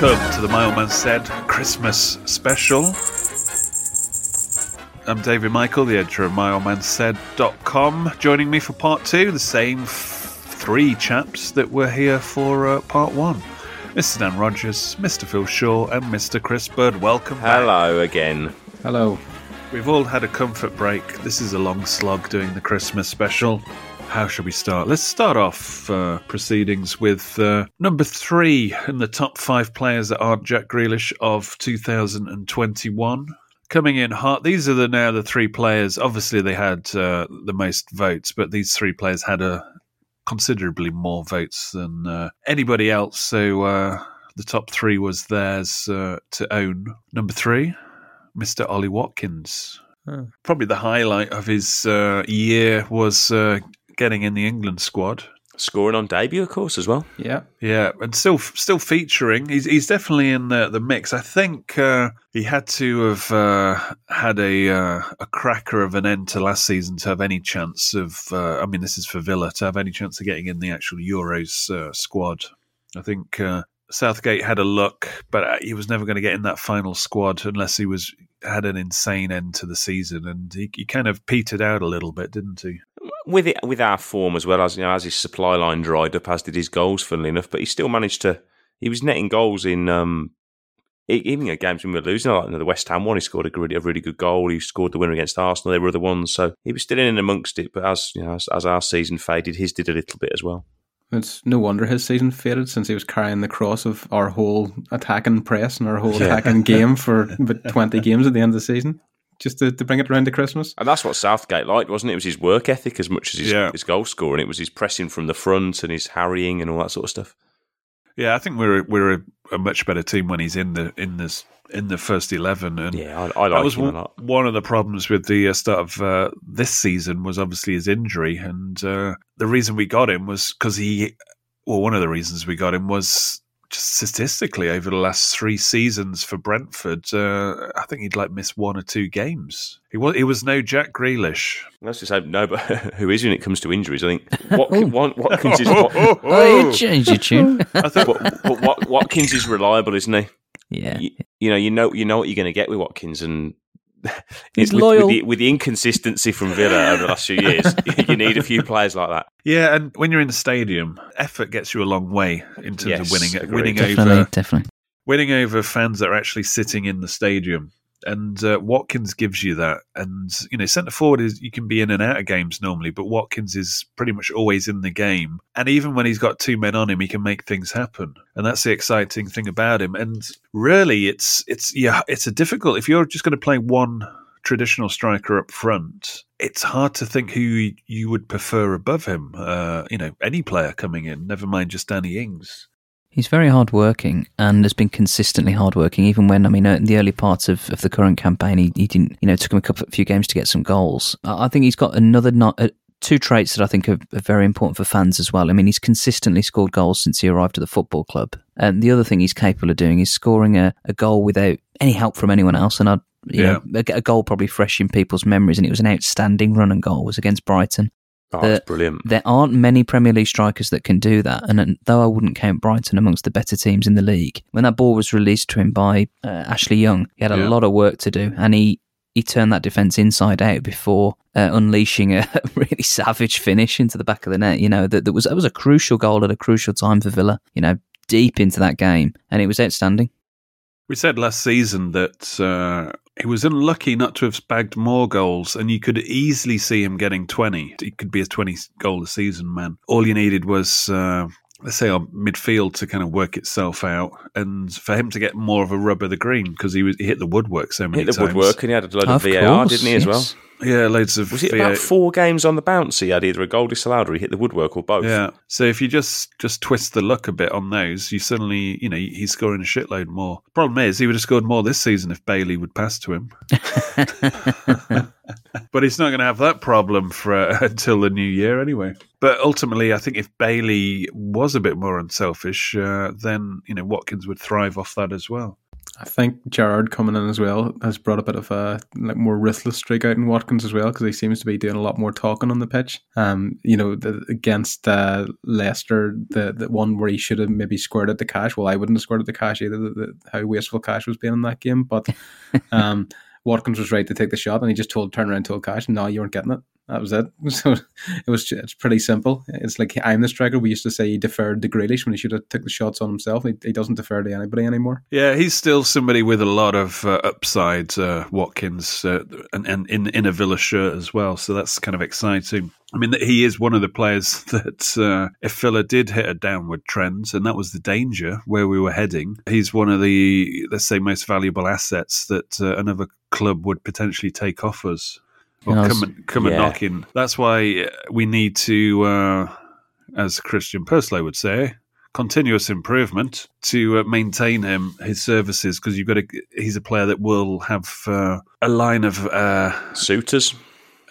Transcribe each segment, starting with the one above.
Welcome to the My Old Man Said Christmas special. I'm David Michael, the editor of myoldmansaid.com. Joining me for part two, the same f- three chaps that were here for uh, part one. Mr. Dan Rogers, Mr. Phil Shaw, and Mr. Chris Bird. Welcome back. Hello again. Hello. We've all had a comfort break. This is a long slog doing the Christmas special. How shall we start? Let's start off uh, proceedings with uh, number three in the top five players that aren't Jack Grealish of 2021. Coming in hot. These are the now the three players. Obviously, they had uh, the most votes, but these three players had a considerably more votes than uh, anybody else. So uh, the top three was theirs uh, to own. Number three, Mr. Ollie Watkins. Probably the highlight of his uh, year was uh, getting in the England squad. Scoring on debut, of course, as well. Yeah. Yeah, and still still featuring. He's he's definitely in the the mix. I think uh, he had to have uh, had a uh, a cracker of an end to last season to have any chance of. Uh, I mean, this is for Villa to have any chance of getting in the actual Euros uh, squad. I think uh, Southgate had a look, but uh, he was never going to get in that final squad unless he was had an insane end to the season, and he, he kind of petered out a little bit, didn't he? With it, with our form as well as you know, as his supply line dried up, as did his goals, funnily enough. But he still managed to. He was netting goals in um, even games when we were losing, like the West Ham one. He scored a really, a really good goal. He scored the winner against Arsenal. There were other ones, so he was still in and amongst it. But as you know, as, as our season faded, his did a little bit as well. It's no wonder his season faded since he was carrying the cross of our whole attacking press and our whole attacking game for about 20 games at the end of the season, just to, to bring it around to Christmas. And that's what Southgate liked, wasn't it? It was his work ethic as much as his, Yeah. his goal scoring. It was his pressing from the front and his harrying and all that sort of stuff. Yeah, I think we're we're a, a much better team when he's in the in this in the first eleven. And Yeah, I, I that was him a one, lot. one of the problems with the uh, start of uh, this season was obviously his injury, and uh, the reason we got him was because he. Well, one of the reasons we got him was just statistically over the last three seasons for Brentford. Uh, I think he'd like miss one or two games. He was he was no Jack Grealish. Let's just say no, but who is when it comes to injuries? I think Wat- Wat- Watkins is Oh, you changed your tune. but, but Watkins is reliable, isn't he? Yeah. You, you know, you know, you know what you're going to get with Watkins, and He's with, loyal. With the, with the inconsistency from Villa over the last few years. you need a few players like that. Yeah, and when you're in the stadium, effort gets you a long way in terms Yes, of winning agreed. winning Definitely, over definitely. winning over fans that are actually sitting in the stadium. And uh, Watkins gives you that. And, you know, centre forward is, you can be in and out of games normally, but Watkins is pretty much always in the game. And even when he's got two men on him, he can make things happen. And that's the exciting thing about him. And really, it's, it's, yeah, it's a difficult, if you're just going to play one traditional striker up front, it's hard to think who you would prefer above him. Uh, you know, any player coming in, never mind just Danny Ings. He's very hardworking and has been consistently hardworking. Even when I mean, uh, in the early parts of, of the current campaign, he, he didn't. You know, it took him a couple, a few games to get some goals. I I think he's got another not. Uh, Two traits that I think are, are very important for fans as well. I mean, he's consistently scored goals since he arrived at the football club. And the other thing he's capable of doing is scoring a, a goal without any help from anyone else. And I'd, you Yeah. know, a, a goal probably fresh in people's memories. And it was an outstanding run and goal. It was against Brighton. Oh, that's brilliant. There aren't many Premier League strikers that can do that, and though I wouldn't count Brighton amongst the better teams in the league, when that ball was released to him by uh, Ashley Young, he had a Yeah. lot of work to do, and he he turned that defence inside out before uh, unleashing a really savage finish into the back of the net. You know that, that was that was a crucial goal at a crucial time for Villa. You know, deep into that game, and it was outstanding. We said last season that uh, he was unlucky not to have bagged more goals, and you could easily see him getting 20. He could be a 20 goal a season man. All you needed was, uh, let's say, our midfield to kind of work itself out, and for him to get more of a rub of the green because he, was, he hit the woodwork so many times. Hit the times. woodwork and he had a load of, Of VAR, course, didn't he, as well? Yes. Yeah, loads of. Was it about four games on the bounce? He had either a goal disallowed or he hit the woodwork or both. Yeah. So if you just just twist the luck a bit on those, you suddenly, you know, he's scoring a shitload more. Problem is, he would have scored more this season if Bailey would pass to him. but he's not going to have that problem for uh, until the new year anyway. But ultimately, I think if Bailey was a bit more unselfish, uh, then you know Watkins would thrive off that as well. I think Gerrard coming in as well has brought a bit of a like more ruthless streak out in Watkins as well because he seems to be doing a lot more talking on the pitch. Um, you know, the, against uh, Leicester, the the one where he should have maybe squirted the Cash. Well, I wouldn't have squirted the Cash either. The, the, how wasteful Cash was being in that game, but um, Watkins was right to take the shot, and he just told turn around, told Cash, no, you weren't getting it. That was it. So it was. It's pretty simple. It's like I'm the striker. We used to say he deferred to Grealish when he should have took the shots on himself. He, he doesn't defer to anybody anymore. Yeah, he's still somebody with a lot of uh, upside, uh, Watkins, uh, and, and in, in a Villa shirt as well. So that's kind of exciting. I mean, he is one of the players that, uh, if Villa did hit a downward trend, and that was the danger where we were heading, he's one of the, let's say, most valuable assets that uh, another club would potentially take off us. Yeah, I come and, come and knock in. That's why uh, we need to, uh, as Christian Purslow would say, continuous improvement to uh, maintain him his services because you've got a he's a player that will have uh, a line of uh, Suitors.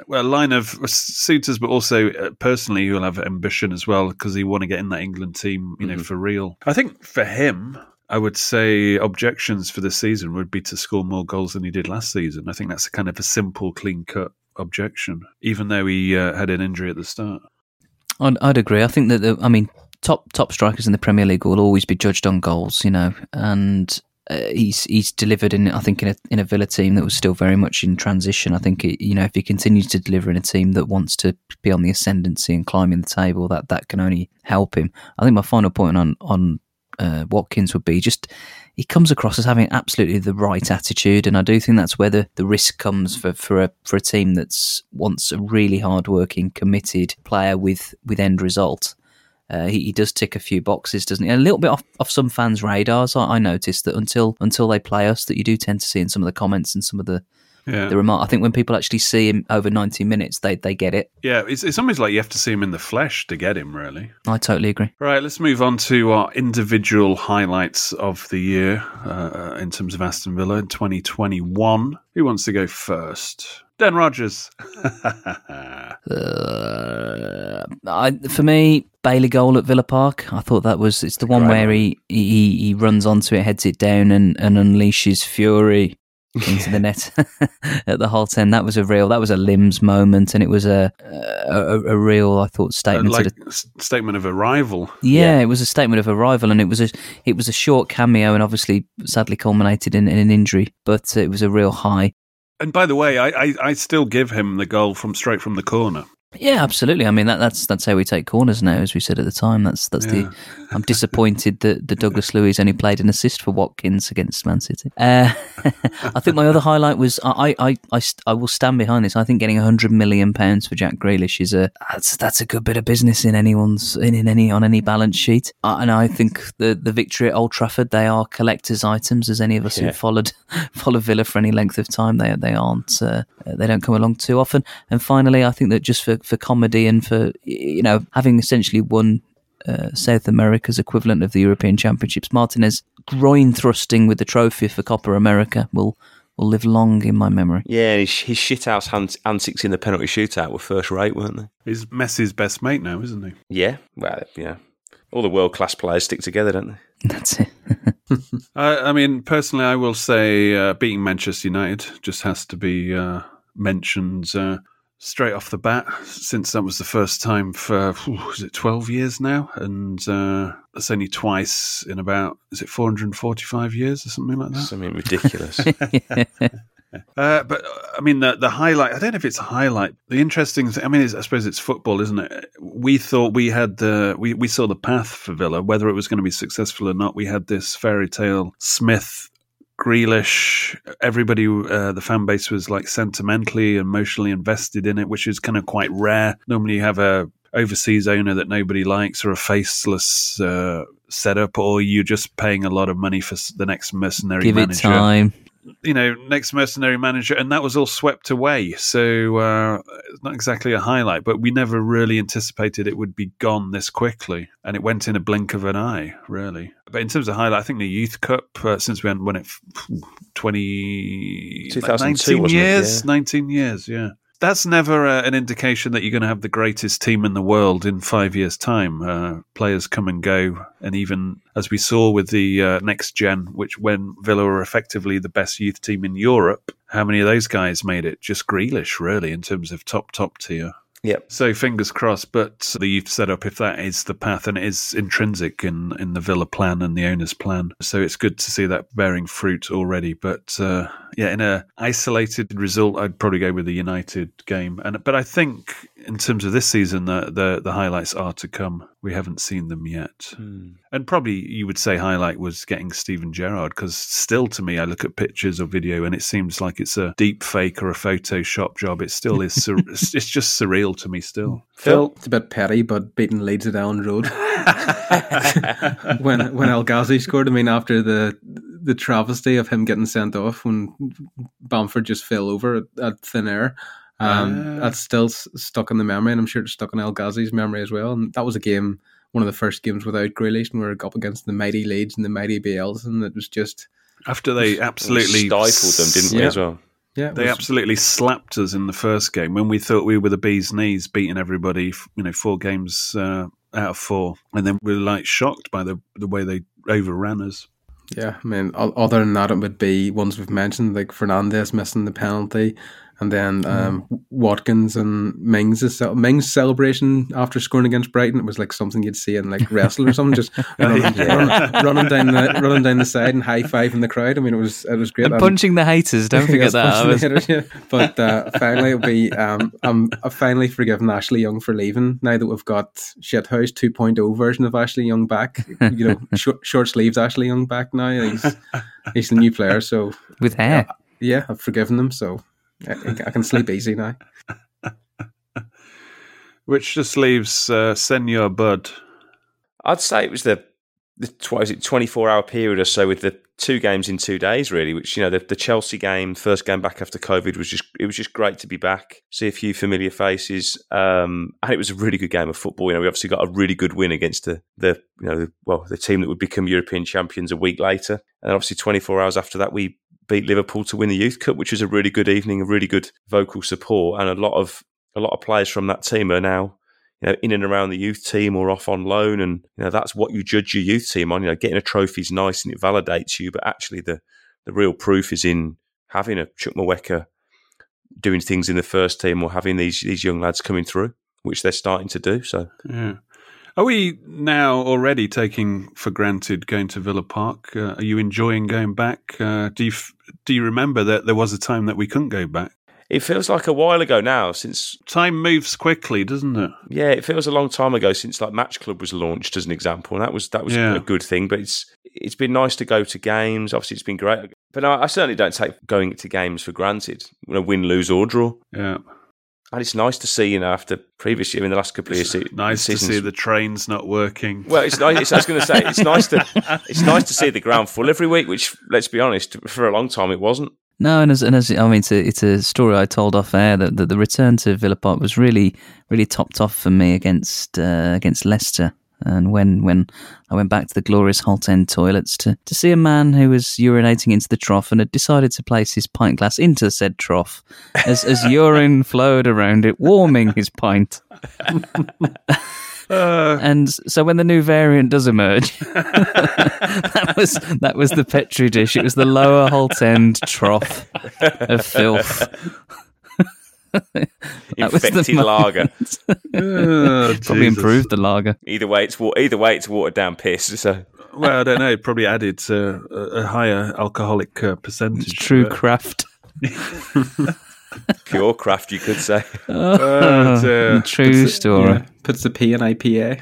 well a line of suitors but also uh, personally he'll have ambition as well because he want to get in that England team you know Mhm. for real I think for him I would say objections for this season would be to score more goals than he did last season I think that's a kind of a simple clean cut objection even though he uh, had an injury at the start I'd, I'd agree. I think that the, I mean, top top strikers in the Premier League will always be judged on goals, you know, and uh, he's he's delivered in I think in a in a Villa team that was still very much in transition. I think it, you know if he continues to deliver in a team that wants to be on the ascendancy and climbing the table, that that can only help him. I think my final point on on uh, Watkins would be just he comes across as having absolutely the right attitude, and I do think that's where the, the risk comes for, for a for a team that's wants a really hard working, committed player with with end result. Uh, he, he does tick a few boxes, doesn't he? A little bit off, off some fans' radars. I, I noticed that until until they play us, that you do tend to see in some of the comments and some of the yeah the remark. I think when people actually see him over ninety minutes, they they get it. yeah it's, it's almost like you have to see him in the flesh to get him really I totally agree. Right, let's move on to our individual highlights of the year uh, in terms of Aston Villa in 2021. Who wants to go first? Dan Rogers. Uh, I, for me, Bailey goal at Villa Park. I thought that was it's the one Great where he, he he runs onto it, heads it down, and, and unleashes fury into the net at the Holt end. That was a real that was a limbs moment, and it was a a, a real I thought Uh, statement. like to the, statement of arrival. yeah, it was a statement of arrival, and it was a it was a short cameo, and obviously sadly culminated in, in an injury, but it was a real high. And by the way, I, I, I still give him the goal from straight from the corner. Yeah, absolutely. I mean that, that's that's how we take corners now, as we said at the time. That's that's Yeah. the. I'm disappointed that the Douglas Luiz only played an assist for Watkins against Man City. Uh, I think my other highlight was I I, I, I will stand behind this. I think getting hundred million pounds for Jack Grealish is a that's that's a good bit of business in anyone's in, in any on any balance sheet. Uh, and I think the the victory at Old Trafford they are collectors' items. As any of us Yeah. who followed followed Villa for any length of time, they they aren't uh, they don't come along too often. And finally, I think that just for, for comedy and for you know having essentially won uh, South America's equivalent of the European Championships. Martinez groin thrusting with the trophy for Copa America will will live long in my memory. Yeah, his, his shithouse hand, antics in the penalty shootout were first rate, weren't they? He's Messi's best mate now, isn't he? Yeah, well, yeah. All the world class players stick together, don't they? That's it. Uh, I mean, personally, I will say uh, beating Manchester United just has to be uh, mentioned uh, straight off the bat, since that was the first time for whew, is it twelve years now, and uh, that's only twice in about is it four hundred and forty-five years or something like that. Something ridiculous. Uh, but uh, I mean, the the highlight. I don't know if it's a highlight. The interesting thing. I mean, it's, I suppose it's football, isn't it? We thought we had the we we saw the path for Villa, whether it was going to be successful or not. We had this fairy tale Smith. Grealish, everybody, uh, the fan base was like sentimentally, emotionally invested in it, which is kind of quite rare. Normally, you have a overseas owner that nobody likes, or a faceless uh, setup, or you're just paying a lot of money for the next mercenary Give it manager time. You know, next mercenary manager, and that was all swept away. So uh, it's not exactly a highlight, but we never really anticipated it would be gone this quickly, and it went in a blink of an eye, really. But in terms of highlight, I think the Youth Cup, uh, since we hadn't won it f- 20, 2002, 19 wasn't it? years, Yeah. 19 years, yeah. That's never uh, an indication that you're going to have the greatest team in the world in five years' time. Uh, players come and go, and even as we saw with the uh, next gen, which when Villa were effectively the best youth team in Europe, how many of those guys made it? Just Grealish, really, in terms of top top tier. Yep. So fingers crossed. But the youth setup, if that is the path, and it is intrinsic in in the Villa plan and the owner's plan, so it's good to see that bearing fruit already. But uh, yeah, in a isolated result, I'd probably go with the United game. And but I think in terms of this season, the the, the highlights are to come. We haven't seen them yet. Hmm. And probably you would say highlight was getting Steven Gerrard because still to me, I look at pictures or video and it seems like it's a deep fake or a Photoshop job. It still is. sur- it's it's just surreal to me still. Phil? It's a bit petty, but beating Leeds at Elland Road when when El Ghazi scored. I mean, after the the travesty of him getting sent off when Bamford just fell over at, at thin air. Um, Ah. That's still s- stuck in the memory, and I'm sure it's stuck in El Ghazi's memory as well. And that was a game, one of the first games without Grealish, and we were up against the mighty Leeds and the mighty BLs, and it was just After they We absolutely stifled them, didn't we, as well? yeah, They was- absolutely slapped us in the first game when we thought we were the bee's knees, beating everybody. You know, four games uh, out of four, and then we were like shocked by the the way they overran us. Yeah, I mean, other than that, it would be ones we've mentioned, like Fernandes missing the penalty, and then um, Watkins and Mings' ce- Mings' celebration after scoring against Brighton. It was like something you'd see in like wrestling or something, just running, running, running down the running down the side and high fiving the crowd. I mean, it was it was great. And And- punching the haters, don't forget that. was- haters, yeah. But uh, finally, it'll be um, I'm I've finally forgiven Ashley Young for leaving. Now that we've got Shithouse 2.0 version of Ashley Young back, you know, short, short sleeves Ashley Young back now. He's he's the new player, so with hair. yeah, I've forgiven him, so I, I can sleep easy now. Which just leaves uh, Senor Bud. I'd say it was the the tw- was it twenty four hour period or so with the two games in two days, really. Which you know the, the Chelsea game, first game back after COVID, was just it was just great to be back, see a few familiar faces, um, and it was a really good game of football. You know, we obviously got a really good win against the the you know the, well the team that would become European champions a week later, and then obviously twenty four hours after that we beat Liverpool to win the Youth Cup, which was a really good evening, a really good vocal support, and a lot of a lot of players from that team are now you know, in and around the youth team or off on loan. And, you know, that's what you judge your youth team on. You know, getting a trophy is nice and it validates you, but actually the, the real proof is in having a Chukwuemeka doing things in the first team or having these, these young lads coming through, which they're starting to do. So, Yeah. Are we now already taking for granted going to Villa Park? Uh, are you enjoying going back? Uh, do you f- do you remember that there was a time that we couldn't go back? it feels like a while ago now since Time moves quickly, doesn't it? Yeah, it feels a long time ago since like Match Club was launched as an example, and that was that was Yeah. a good thing. But it's it's been nice to go to games. Obviously, it's been great, but I, I certainly don't take going to games for granted. You know, win, lose, or draw. Yeah. And it's nice to see, you know, after previous year in the last couple of years, se- Nice to see the trains not working. Well, it's nice. It's, I was going to say it's nice to it's nice to see the ground full every week. Which, let's be honest, for a long time it wasn't. No, and as, and as I mean, it's a, it's a story I told off air that, that the return to Villa Park was really, really topped off for me against uh, against Leicester And when, when I went back to the glorious Holt End toilets to, to see a man who was urinating into the trough and had decided to place his pint glass into said trough as, as urine flowed around it, warming his pint. Uh. and so when the new variant does emerge, that was that was the petri dish. It was the lower Holt End trough of filth. That the Infected lager. Oh, Probably improved the lager. Either way, it's wa- either way, it's watered down piss. So Well, I don't know. It probably added uh, a, a higher alcoholic uh, percentage. True to it. craft. pure craft, you could say. But, uh, True story. Yeah, puts the P in IPA.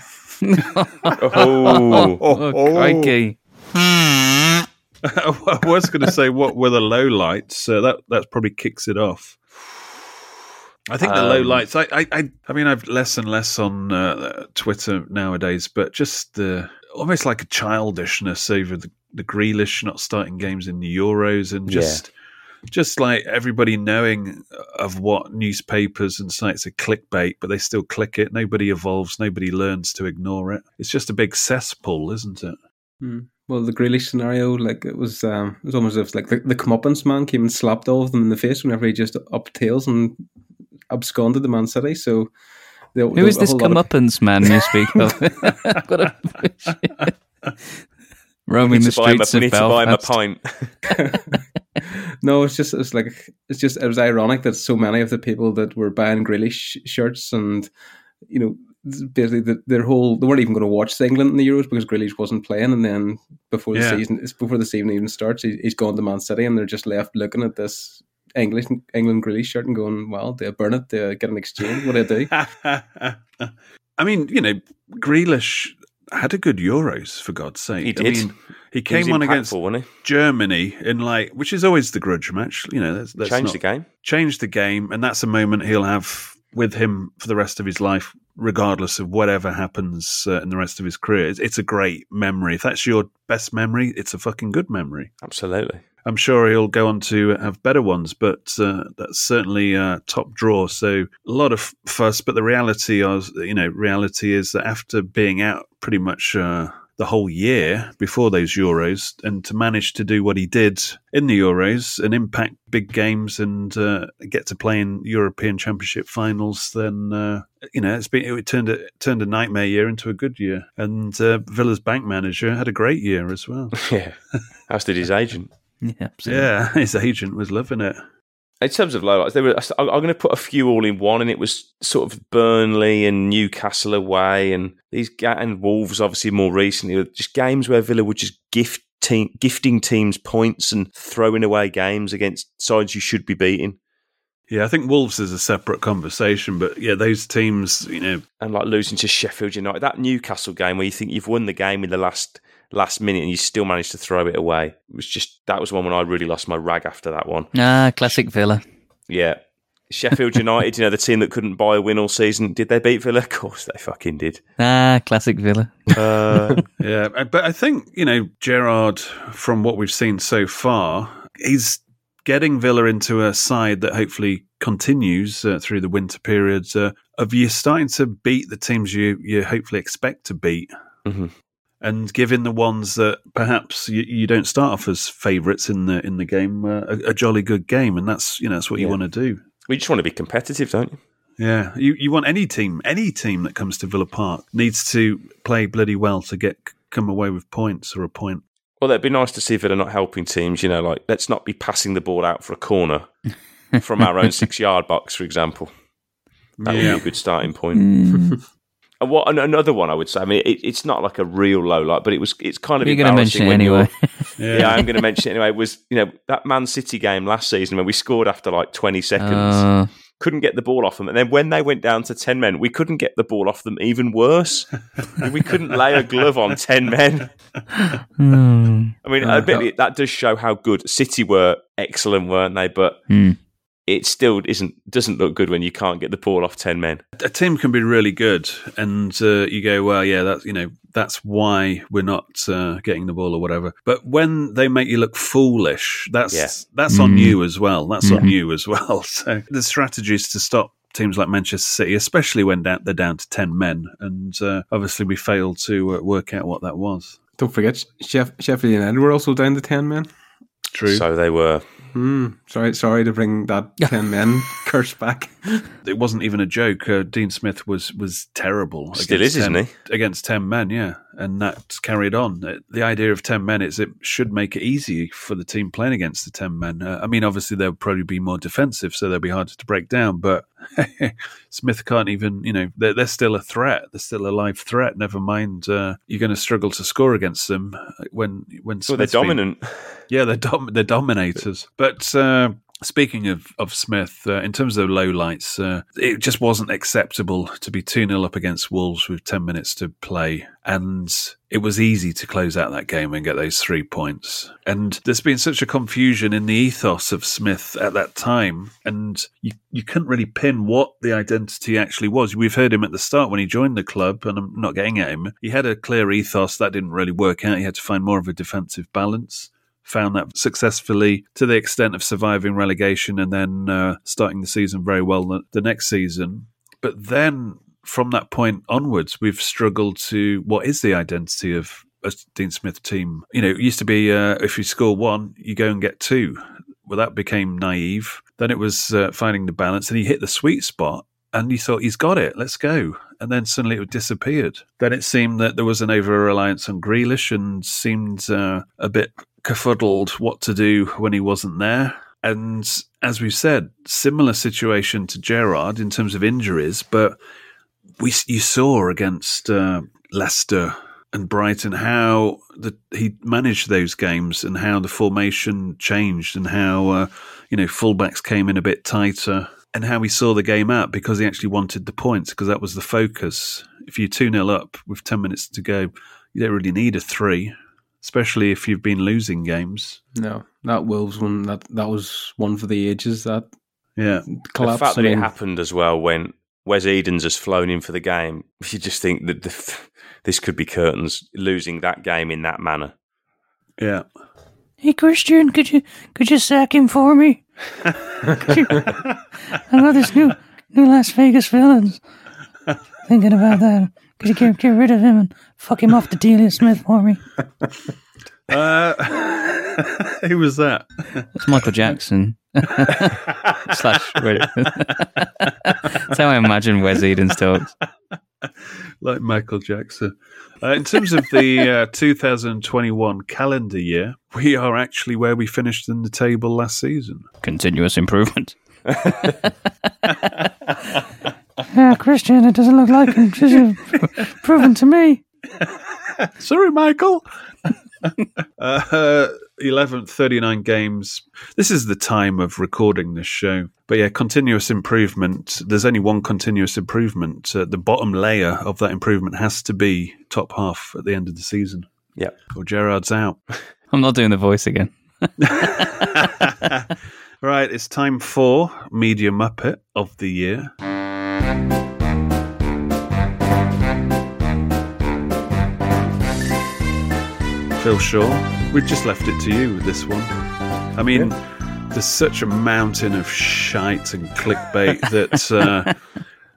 Oh, Oh, crikey. I was going to say what were the low lights. Uh, that that probably kicks it off. I think the low Um, lights. I, I I I mean, I've less and less on uh, Twitter nowadays, but just the almost like a childishness over the the Grealish not starting games in the Euros and Yeah. just. Just like everybody knowing of what newspapers and sites are clickbait, but they still click it. Nobody evolves. Nobody learns to ignore it. It's just a big cesspool, isn't it? Well, the Grealish scenario, like it was, um, it was almost as if like the, the comeuppance man came and slapped all of them in the face whenever he just up tails and absconded the Man City. So, the, Who is this comeuppance man you speak of? I've got a roaming the to buy a, streets of need to buy a Belfast. pint. No, it's just it's like it's just it was ironic that so many of the people that were buying Grealish shirts and you know basically the, their whole they weren't even going to watch the England in the Euros because Grealish wasn't playing, and then before the Yeah. season before the season even starts, he, he's gone to Man City, and they're just left looking at this English England Grealish shirt and going, "Well, do I burn it? Do I get an exchange? What do I do?" I mean, you know, Grealish had a good Euros for God's sake. He I did. mean, he He came was on against he? Germany in like, which is always the grudge match. You know, that's, that's Changed the game. Changed the game, and that's a moment he'll have with him for the rest of his life, regardless of whatever happens uh, in the rest of his career. It's, it's a great memory. If that's your best memory, it's a fucking good memory. Absolutely. I'm sure he'll go on to have better ones, but uh, that's certainly uh, top draw. So a lot of fuss, but the reality is, you know, reality is that after being out pretty much uh, the whole year before those Euros, and to manage to do what he did in the Euros and impact big games and uh, get to play in European Championship finals, then uh, you know it's been it turned a turned a nightmare year into a good year. And uh, Villa's bank manager had a great year as well. Yeah. As did his agent. Yeah, absolutely. Yeah, his agent was loving it. In terms of lowlights, there were, I'm going to put a few all in one, and it was sort of Burnley and Newcastle away, and these ga- and Wolves obviously more recently. Just games where Villa would just gift team, gifting teams points and throwing away games against sides you should be beating, Yeah, I think Wolves is a separate conversation, but yeah, those teams, you know, and like losing to Sheffield United. That Newcastle game where you think you've won the game in the last last minute and you still managed to throw it away. It was just that was one when I really lost my rag after that one. Ah, classic Villa. Yeah. Sheffield United, you know, the team that couldn't buy a win all season. Did they beat Villa? Of course they fucking did. Ah, classic Villa. Uh, yeah, uh, but I think you know Gerrard, from what we've seen so far, he's getting Villa into a side that hopefully continues uh, through the winter periods uh, of you starting to beat the teams you you hopefully expect to beat. Mhm. And giving the ones that perhaps you, you don't start off as favourites in the in the game uh, a, a jolly good game, and that's you know that's what you Yeah. want to do. we just want to be competitive, don't you? Yeah, you you want any team, any team that comes to Villa Park needs to play bloody well to get come away with points or a point. Well, it'd be nice to see Villa not helping teams, you know, like let's not be passing the ball out for a corner from our own six yard box, for example. That would be a good starting point. Mm. And what an- another one I would say. I mean, it, it's not like a real low light, but it was. It's kind of You're going to mention it anyway. you're- Yeah, I'm going to mention it anyway. Was you know that Man City game last season when we scored after like 20 seconds, Uh, couldn't get the ball off them, and then when they went down to 10 men, we couldn't get the ball off them. Even worse, we couldn't lay a glove on 10 men. hmm. I mean, Uh, admittedly, that does show how good City were. Excellent, weren't they? But Hmm. It still isn't doesn't look good when you can't get the ball off 10 men. a team can be really good, and uh, you go, well, yeah, that's you know that's why we're not uh, getting the ball or whatever. But when they make you look foolish, that's Yeah. that's on Mm. you as well. That's on Mhm. you as well. So the strategy is to stop teams like Manchester City, especially when down, they're down to 10 men. And uh, obviously, we failed to uh, work out what that was. Don't forget, Sheff- Sheffield United were also down to 10 men. True. So they were. Hmm. Sorry, sorry to bring that 10 men curse back. it wasn't even a joke. Uh, Dean Smith was was terrible. Still against is, isn't 10 he? Against ten men, yeah, and that's carried on. Uh, The idea of ten men is it should make it easy for the team playing against the ten men. Uh, I mean, obviously they'll probably be more defensive, so they'll be harder to break down. But Smith can't even, you know, they're, they're still a threat. They're still a live threat. Never mind, uh, you're going to struggle to score against them when when Well, they're Smith's been- dominant. yeah, they're dom- they're dominators. But uh, speaking of of Smith, uh, in terms of lowlights, uh, it just wasn't acceptable to be two 0 up against Wolves with ten minutes to play, and it was easy to close out that game and get those three points. And there's been such a confusion in the ethos of Smith at that time, and you you couldn't really pin what the identity actually was. We've heard him at the start when he joined the club, and I'm not getting at him. He had a clear ethos that didn't really work out. He had to find more of a defensive balance found that successfully to the extent of surviving relegation and then uh, starting the season very well the, the next season. But then from that point onwards, we've struggled to what is the identity of a Dean Smith team? You know, it used to be uh, if you score one, you go and get two. Well, that became naive. Then it was uh, finding the balance, and he hit the sweet spot. And he thought he's got it, let's go. And then suddenly it disappeared. Then it seemed that there was an over reliance on Grealish and seemed uh, a bit kerfuddled what to do when he wasn't there. And as we've said, similar situation to Gerrard in terms of injuries, but we you saw against uh, Leicester and Brighton how the, he managed those games and how the formation changed and how uh, you know fullbacks came in a bit tighter and how he saw the game out because he actually wanted the points because that was the focus. If you're 2 0 up with 10 minutes to go, you don't really need a three, especially if you've been losing games. No, that Wolves one, that, that was one for the ages. That Yeah. collapse. The fact that it happened as well when Wes Edens has flown in for the game, you just think that the, this could be curtains losing that game in that manner. Yeah. Hey Christian, could you could you sack him for me? You- I got this new new Las Vegas villains. Thinking about that. Could you get, get rid of him and fuck him off to Delia Smith for me? Uh, who was that? It's Michael Jackson. Slash. That's how I imagine Wes Edens talks. like Michael Jackson. Uh, in terms of the uh, 2021 calendar year, we are actually where we finished in the table last season. Continuous improvement. Yeah, Christian, it doesn't look like him. Just proven to me. Sorry, Michael. uh, 11th, 39 games. This is the time of recording this show. But yeah, continuous improvement. There's only one continuous improvement. Uh, the bottom layer of that improvement has to be top half at the end of the season. Yep. Or Gerrard's out. I'm not doing the voice again. right, it's time for Media Muppet of the Year. Phil Shaw, we've just left it to you with this one. I mean, there's such a mountain of shite and clickbait that uh,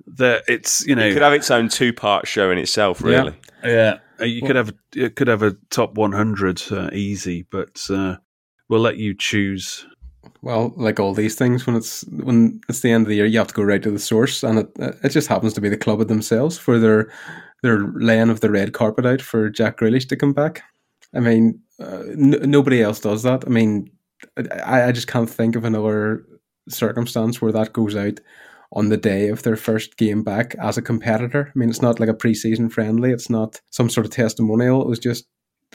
that it's you know It could have its own two part show in itself, really. yeah, uh, you could have it could have a top 100 uh, easy, but uh, we'll let you choose. Well, like all these things, when it's when it's the end of the year, you have to go right to the source, and it it just happens to be the club themselves for their their laying of the red carpet out for Jack Grealish to come back. I mean, uh, n- nobody else does that. I mean, I, I just can't think of another circumstance where that goes out on the day of their first game back as a competitor. I mean, it's not like a preseason friendly. It's not some sort of testimonial. It was just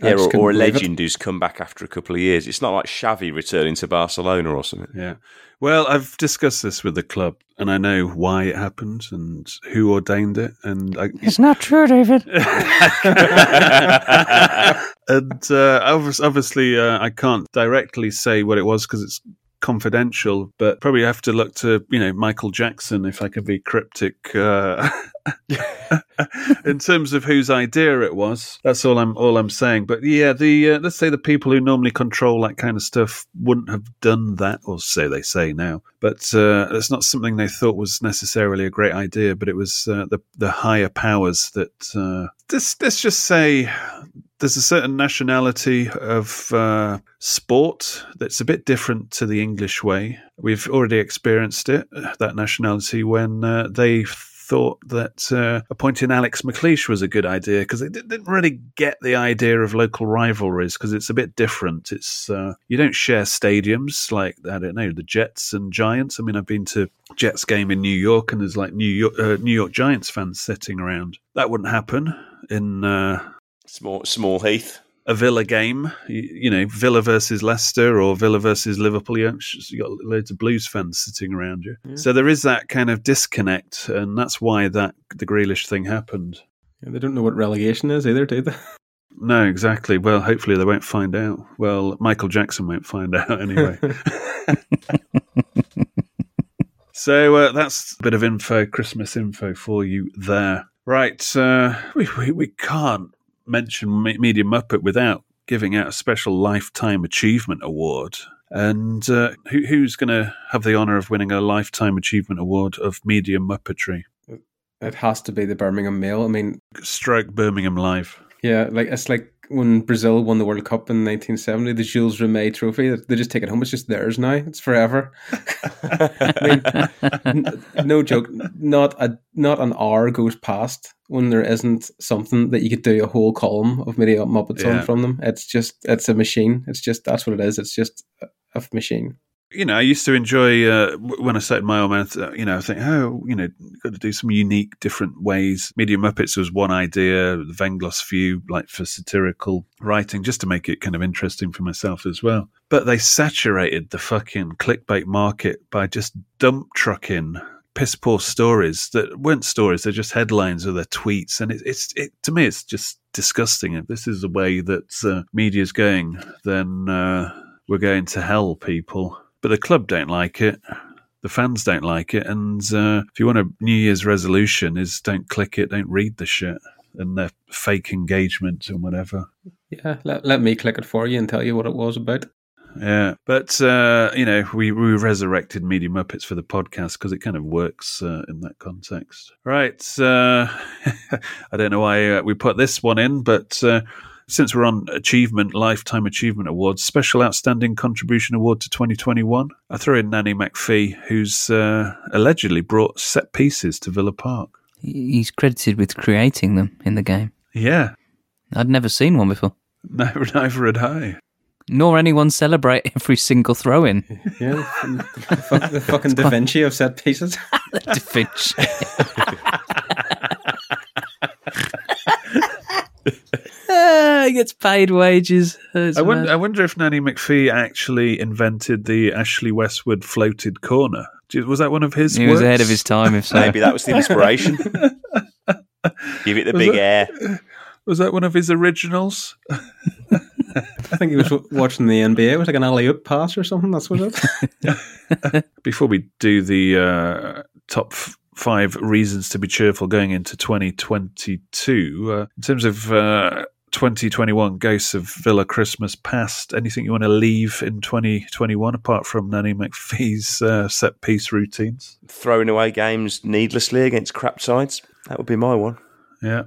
I Yeah, or, or a believe it. legend who's come back after a couple of years. It's not like Xavi returning to Barcelona or something. Yeah. Well, I've discussed this with the club, and I know why it happened and who ordained it, and I, It's not true, David. and uh, obviously uh, I can't directly say what it was because it's confidential, but probably have to look to you know Michael Jackson if I can be cryptic uh, in terms of whose idea it was. That's all I'm all I'm saying. But yeah, the uh, let's say the people who normally control that kind of stuff wouldn't have done that, or so they say now. But uh, it's not something they thought was necessarily a great idea. But it was uh, the the higher powers that. Uh, let's, let's just say there's a certain nationality of uh, sport that's a bit different to the English way. We've already experienced it, that nationality, when uh, they thought that uh, appointing Alex McLeish was a good idea because they didn't really get the idea of local rivalries because it's a bit different. It's uh, you don't share stadiums like I don't know the Jets and Giants. I mean, I've been to Jets game in New York and there's like New York uh, New York Giants fans sitting around. That wouldn't happen in uh, Small Small Heath. A Villa game, you, you know, Villa versus Leicester or Villa versus Liverpool, you you got loads of Blues fans sitting around you. So there is that kind of disconnect, and that's why that the Grealish thing happened. Yeah, they don't know what relegation is either, do they? No, exactly. Well, hopefully they won't find out. Well, Michael Jackson won't find out anyway. so uh, that's a bit of info, Christmas info for you there. Right, uh, we, we we can't mention Me- Media Muppet without giving out a special lifetime achievement award. And uh, who, who's going to have the honour of winning a lifetime achievement award of media muppetry? It has to be the Birmingham Mail. I mean, Stroke Birmingham Live. yeah, like it's like when Brazil won the World Cup in 1970, the Jules Rimet Trophy. They just take it home. It's just theirs now. It's forever. I mean, n- no joke. Not a not an hour goes past when there isn't something that you could do a whole column of media Muppets Yeah. on from them. It's just it's a machine. It's just that's what it is. It's just a, a machine. You know, I used to enjoy uh, when I started my own mouth. You know, I think, oh, you know, got to do some unique, different ways. Media Muppets was one idea. The Venglos View, like for satirical writing, just to make it kind of interesting for myself as well. But they saturated the fucking clickbait market by just dump trucking piss poor stories that weren't stories; they're just headlines or their tweets. And it, it's it, to me, it's just disgusting. If this is the way that uh, is going, then uh, we're going to hell, people. But the club don't like it. The fans don't like it. And uh, if you want a New Year's resolution, is don't click it, don't read the shit and their fake engagement and whatever. Yeah, let, let me click it for you and tell you what it was about. Yeah, but uh, you know, we, we resurrected Media Muppets for the podcast because it kind of works uh, in that context, right? Uh, I don't know why uh, we put this one in, but uh, since we're on achievement, lifetime achievement awards, special outstanding contribution award to 2021, I throw in Nanny McPhee, who's uh, allegedly brought set pieces to Villa Park. He's credited with creating them in the game. Yeah, I'd never seen one before. never, never had I. Nor anyone celebrate every single throw in. Yeah, the, fuck- the fucking Da Vinci of set pieces. Da Vinci. Ah, he gets paid wages. I wonder. I wonder if Nanny McPhee actually invented the Ashley Westwood floated corner. Was that one of his? He was ahead of his time, if so. Maybe that was the inspiration. Give it the Was big it? air. Was that one of his originals? I think he was watching the NBA. It was like an alley oop pass or something. That's what it. was. Before we do the uh, top f- five reasons to be cheerful going into 2022, uh, in terms of uh, 2021 Ghosts of Villa Christmas past, anything you want to leave in 2021 apart from Nanny McPhee's uh, set piece routines? Throwing away games needlessly against crap sides. That would be my one. Yeah.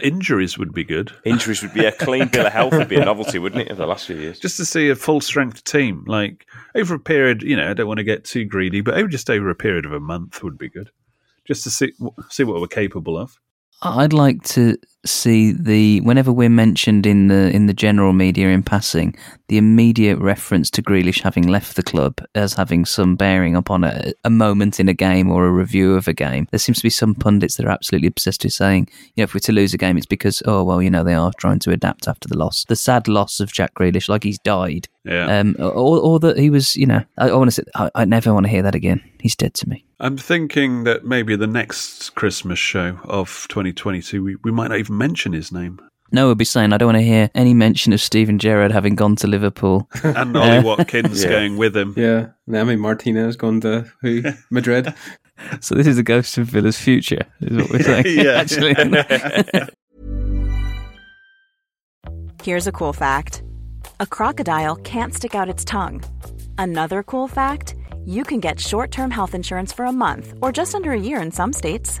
Injuries would be good. Injuries would be a clean bill of health would be a novelty, wouldn't it, of the last few years? just to see a full strength team, like over a period, you know, I don't want to get too greedy, but over just over a period of a month would be good, just to see see what we're capable of. I'd like to see the whenever we're mentioned in the in the general media in passing, the immediate reference to Grealish having left the club as having some bearing upon a, a moment in a game or a review of a game. There seems to be some pundits that are absolutely obsessed with saying, you know, if we're to lose a game, it's because oh well, you know, they are trying to adapt after the loss, the sad loss of Jack Grealish, like he's died, Yeah, um, or, or that he was, you know, I, I want to say, I, I never want to hear that again. He's dead to me. I'm thinking that maybe the next Christmas show of 2022, we, we might not even mention his name. No, Noah would be saying, I don't want to hear any mention of Steven Gerrard having gone to Liverpool. and Ollie Watkins going with him. Yeah, and Emi Martinez going to who? Madrid. So this is a ghost of Villa's future, is what we're saying. Yeah. Actually, Here's a cool fact a crocodile can't stick out its tongue. Another cool fact you can get short term health insurance for a month or just under a year in some states.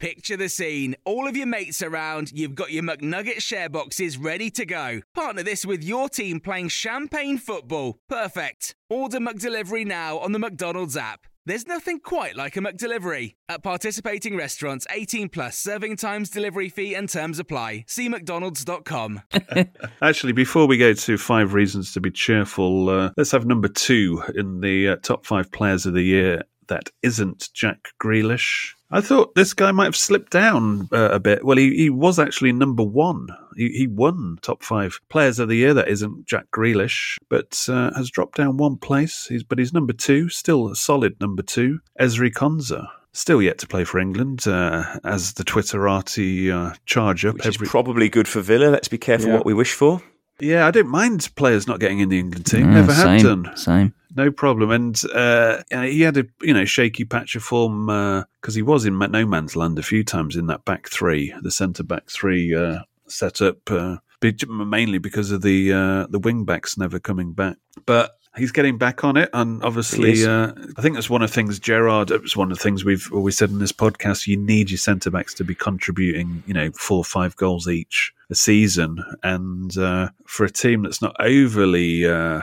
Picture the scene. All of your mates around, you've got your McNugget share boxes ready to go. Partner this with your team playing champagne football. Perfect. Order McDelivery now on the McDonald's app. There's nothing quite like a McDelivery. At participating restaurants, 18 plus serving times, delivery fee, and terms apply. See McDonald's.com. Actually, before we go to five reasons to be cheerful, uh, let's have number two in the uh, top five players of the year that isn't Jack Grealish. I thought this guy might have slipped down uh, a bit. Well, he, he was actually number one. He, he won top five players of the year. That isn't Jack Grealish, but uh, has dropped down one place. He's, but he's number two, still a solid number two. Ezri Konsa. Still yet to play for England, uh, as the Twitterati uh, charge up. Which is probably good for Villa. Let's be careful Yeah. what we wish for. Yeah, I don't mind players not getting in the England team. Mm, Never have same, done. Same. No problem. And uh, he had a you know shaky patch of form because he was in no man's land a few times in that back three, the centre back three uh, setup, uh, mainly because of the uh, the wing backs never coming back. But he's getting back on it, and obviously, uh, I think that's one of the things Gerrard. It was one of the things we've always said in this podcast. You need your centre backs to be contributing, you know, four or five goals each a season, and uh, for a team that's not overly uh,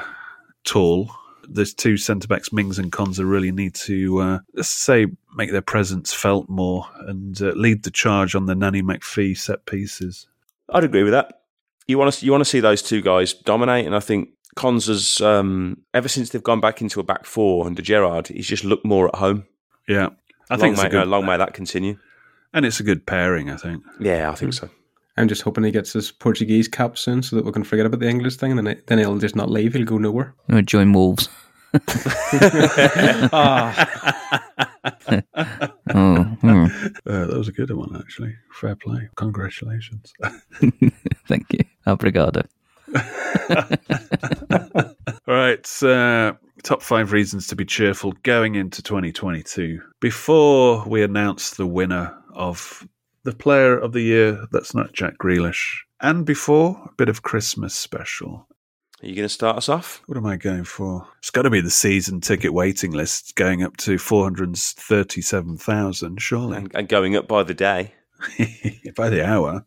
tall. There's two centre backs, Mings and Konsa, really need to, uh, let's say, make their presence felt more and uh, lead the charge on the Nanny McPhee set pieces. I'd agree with that. You want to you want to see those two guys dominate, and I think Konsa's um, ever since they've gone back into a back four under Gerrard, he's just looked more at home. Yeah, I long think may, a good, uh, long may that continue. and it's a good pairing. I think. Yeah, I think so. I'm just hoping he gets his Portuguese cap soon so that we can forget about the English thing and then, then he'll just not leave. He'll go nowhere. Or join Wolves. Oh, hmm. Uh, that was a good one, actually. Fair play. Congratulations. Thank you. Obrigado. All right. Uh, top five reasons to be cheerful going into 2022. Before we announce the winner of the player of the year, that's not Jack Grealish, and before a bit of Christmas special. Are you going to start us off? What am I going for? It's got to be the season ticket waiting list going up to 437,000, surely. And, and going up by the day. by the hour.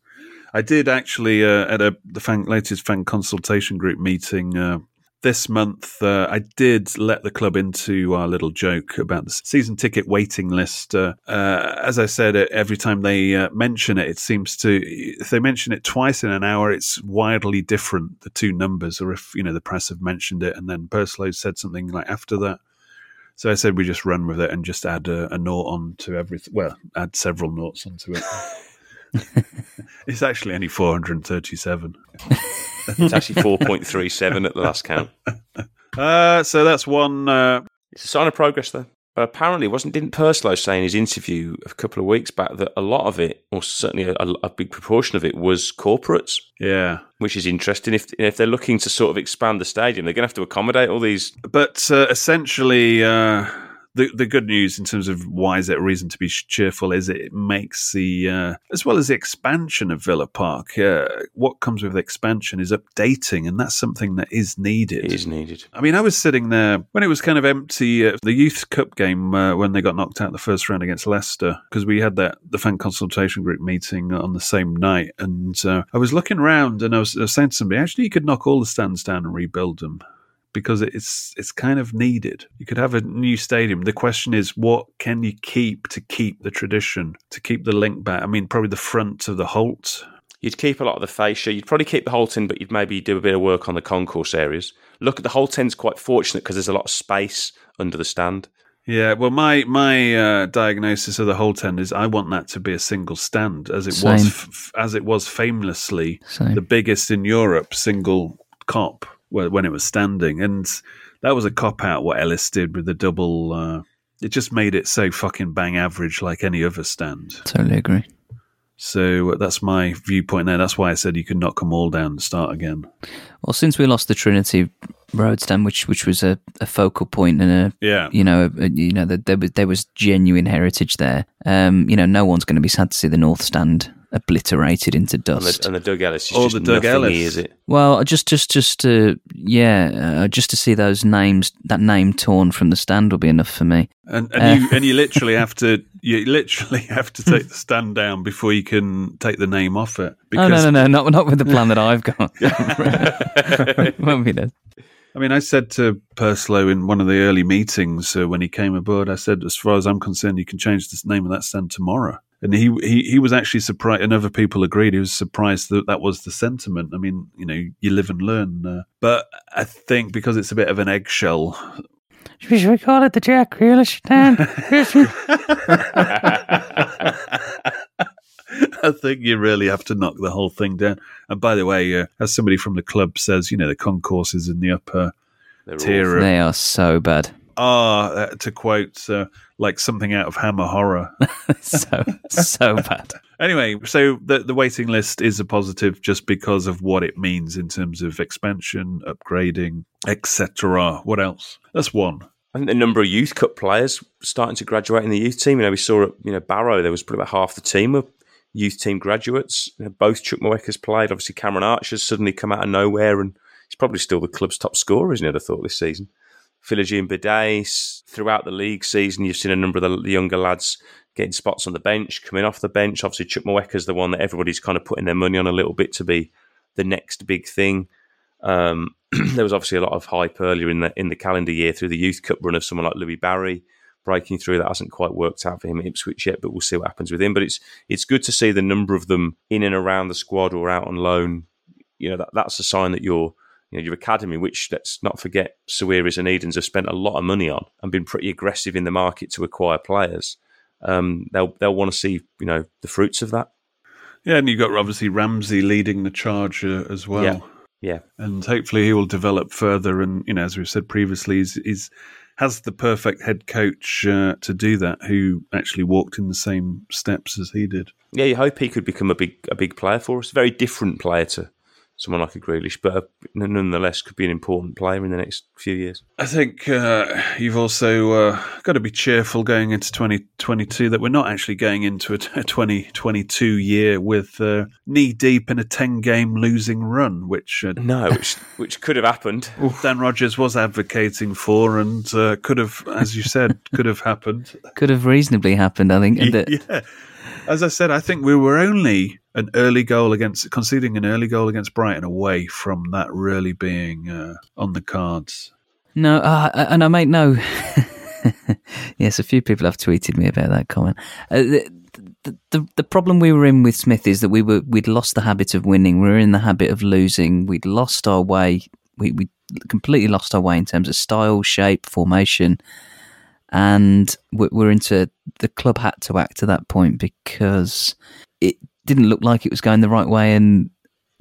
I did actually uh, at a the fan, latest fan consultation group meeting uh, this month. Uh, I did let the club into our little joke about the season ticket waiting list. Uh, uh, as I said, uh, every time they uh, mention it, it seems to if they mention it twice in an hour, it's wildly different the two numbers. Or if you know the press have mentioned it, and then Purslow said something like after that. So I said we just run with it and just add a, a naught on to everything. Well, add several noughts onto it. it's actually only 437. It's actually 4.37 at the last count. Uh, so that's one. Uh, It's a sign of progress, though. apparently wasn't didn't Purslow say in his interview a couple of weeks back that a lot of it, or certainly a, a big proportion of it, was corporates. Yeah, which is interesting. If if they're looking to sort of expand the stadium, they're going to have to accommodate all these. But uh, essentially. Uh the the good news in terms of why is there a reason to be cheerful is it makes the uh, as well as the expansion of Villa Park. Uh, what comes with the expansion is updating, and that's something that is needed. It is needed. I mean, I was sitting there when it was kind of empty. Uh, the Youth Cup game uh, when they got knocked out the first round against Leicester because we had that the fan consultation group meeting on the same night, and uh, I was looking around and I was, I was saying to somebody, actually, you could knock all the stands down and rebuild them because it's it's kind of needed. You could have a new stadium. The question is, what can you keep to keep the tradition, to keep the link back? I mean, probably the front of the Holte. You'd keep a lot of the fascia. You'd probably keep the Holte in, but you'd maybe do a bit of work on the concourse areas. Look at the Holte end's quite fortunate because there's a lot of space under the stand. Yeah, well, my my uh, diagnosis of the Holte end is I want that to be a single stand, as it Same. was f- as it was famously Same. the biggest in Europe single Kop when it was standing, and that was a cop out. What Ellis did with the double, uh, it just made it so fucking bang average, like any other stand. Totally agree. So uh, that's my viewpoint there. That's why I said you could knock them all down and start again. Well, since we lost the Trinity Road stand, which which was a, a focal point and a yeah, you know, a, you know, there was there was genuine heritage there. Um, you know, no one's going to be sad to see the North stand obliterated into dust. And the, and the Doug Ellis is oh, the Doug Ellis. is it? Well, just just just to yeah, uh, just to see those names, that name torn from the stand will be enough for me. And and uh, you and you literally have to you literally have to take the stand down before you can take the name off it. Because oh no no no not not with the plan that I've got. Won't be there. I mean, I said to Purslow in one of the early meetings uh, when he came aboard, I said, as far as I'm concerned, you can change the name of that stand tomorrow and he, he he was actually surprised, and other people agreed. He was surprised that that was the sentiment. I mean, you know, you live and learn. Uh, but I think because it's a bit of an eggshell. Should we call it the Jack Grealish Dan? I think you really have to knock the whole thing down. And by the way, uh, as somebody from the club says, you know, the concourses in the upper They're tier. They are so bad Ah, uh, to quote, uh, like something out of Hammer Horror. so so bad. Anyway, so the the waiting list is a positive just because of what it means in terms of expansion, upgrading, etc. What else? That's one. I think the number of youth cup players starting to graduate in the youth team. You know, we saw at you know Barrow there was probably about half the team of youth team graduates. You know, both Chukwuemeka's played. Obviously, Cameron Archer's suddenly come out of nowhere and he's probably still the club's top scorer, isn't it? I thought this season. Philogene Bidace. Throughout the league season, you've seen a number of the younger lads getting spots on the bench, coming off the bench. Obviously, Chukwuemeka's the one that everybody's kind of putting their money on a little bit to be the next big thing. Um, there was obviously a lot of hype earlier in the in the calendar year through the Youth Cup run of someone like Louie Barry breaking through. That hasn't quite worked out for him at Ipswich yet, but we'll see what happens with him. But it's it's good to see the number of them in and around the squad or out on loan. You know that that's a sign that you're you know, your academy, which let's not forget, Sawiris and Edens have spent a lot of money on and been pretty aggressive in the market to acquire players. Um, they'll they'll want to see you know the fruits of that. Yeah, and you've got obviously Ramsey leading the charge uh, as well. Yeah. yeah, and hopefully he will develop further. And you know, as we've said previously, he's, he's has the perfect head coach uh, to do that, who actually walked in the same steps as he did. Yeah, you hope he could become a big a big player for us. Very different player to someone like a Grealish, but uh, nonetheless could be an important player in the next few years. I think uh, you've also uh, got to be cheerful going into 2022 that we're not actually going into a 2022 year with uh, knee deep in a 10 game losing run, which uh, no, which which could have happened. Dan Rogers was advocating for, and uh, could have, as you said, could have happened. Could have reasonably happened, I think. yeah. As I said, I think we were only an early goal against conceding an early goal against Brighton away from that really being uh, on the cards. No, uh, and I make no. yes, a few people have tweeted me about that comment. Uh, the, the, the problem we were in with Smith is that we were we'd lost the habit of winning. We were in the habit of losing. We'd lost our way. We we completely lost our way in terms of style, shape, formation, and we're into the club had to act to that point because it didn't look like it was going the right way. And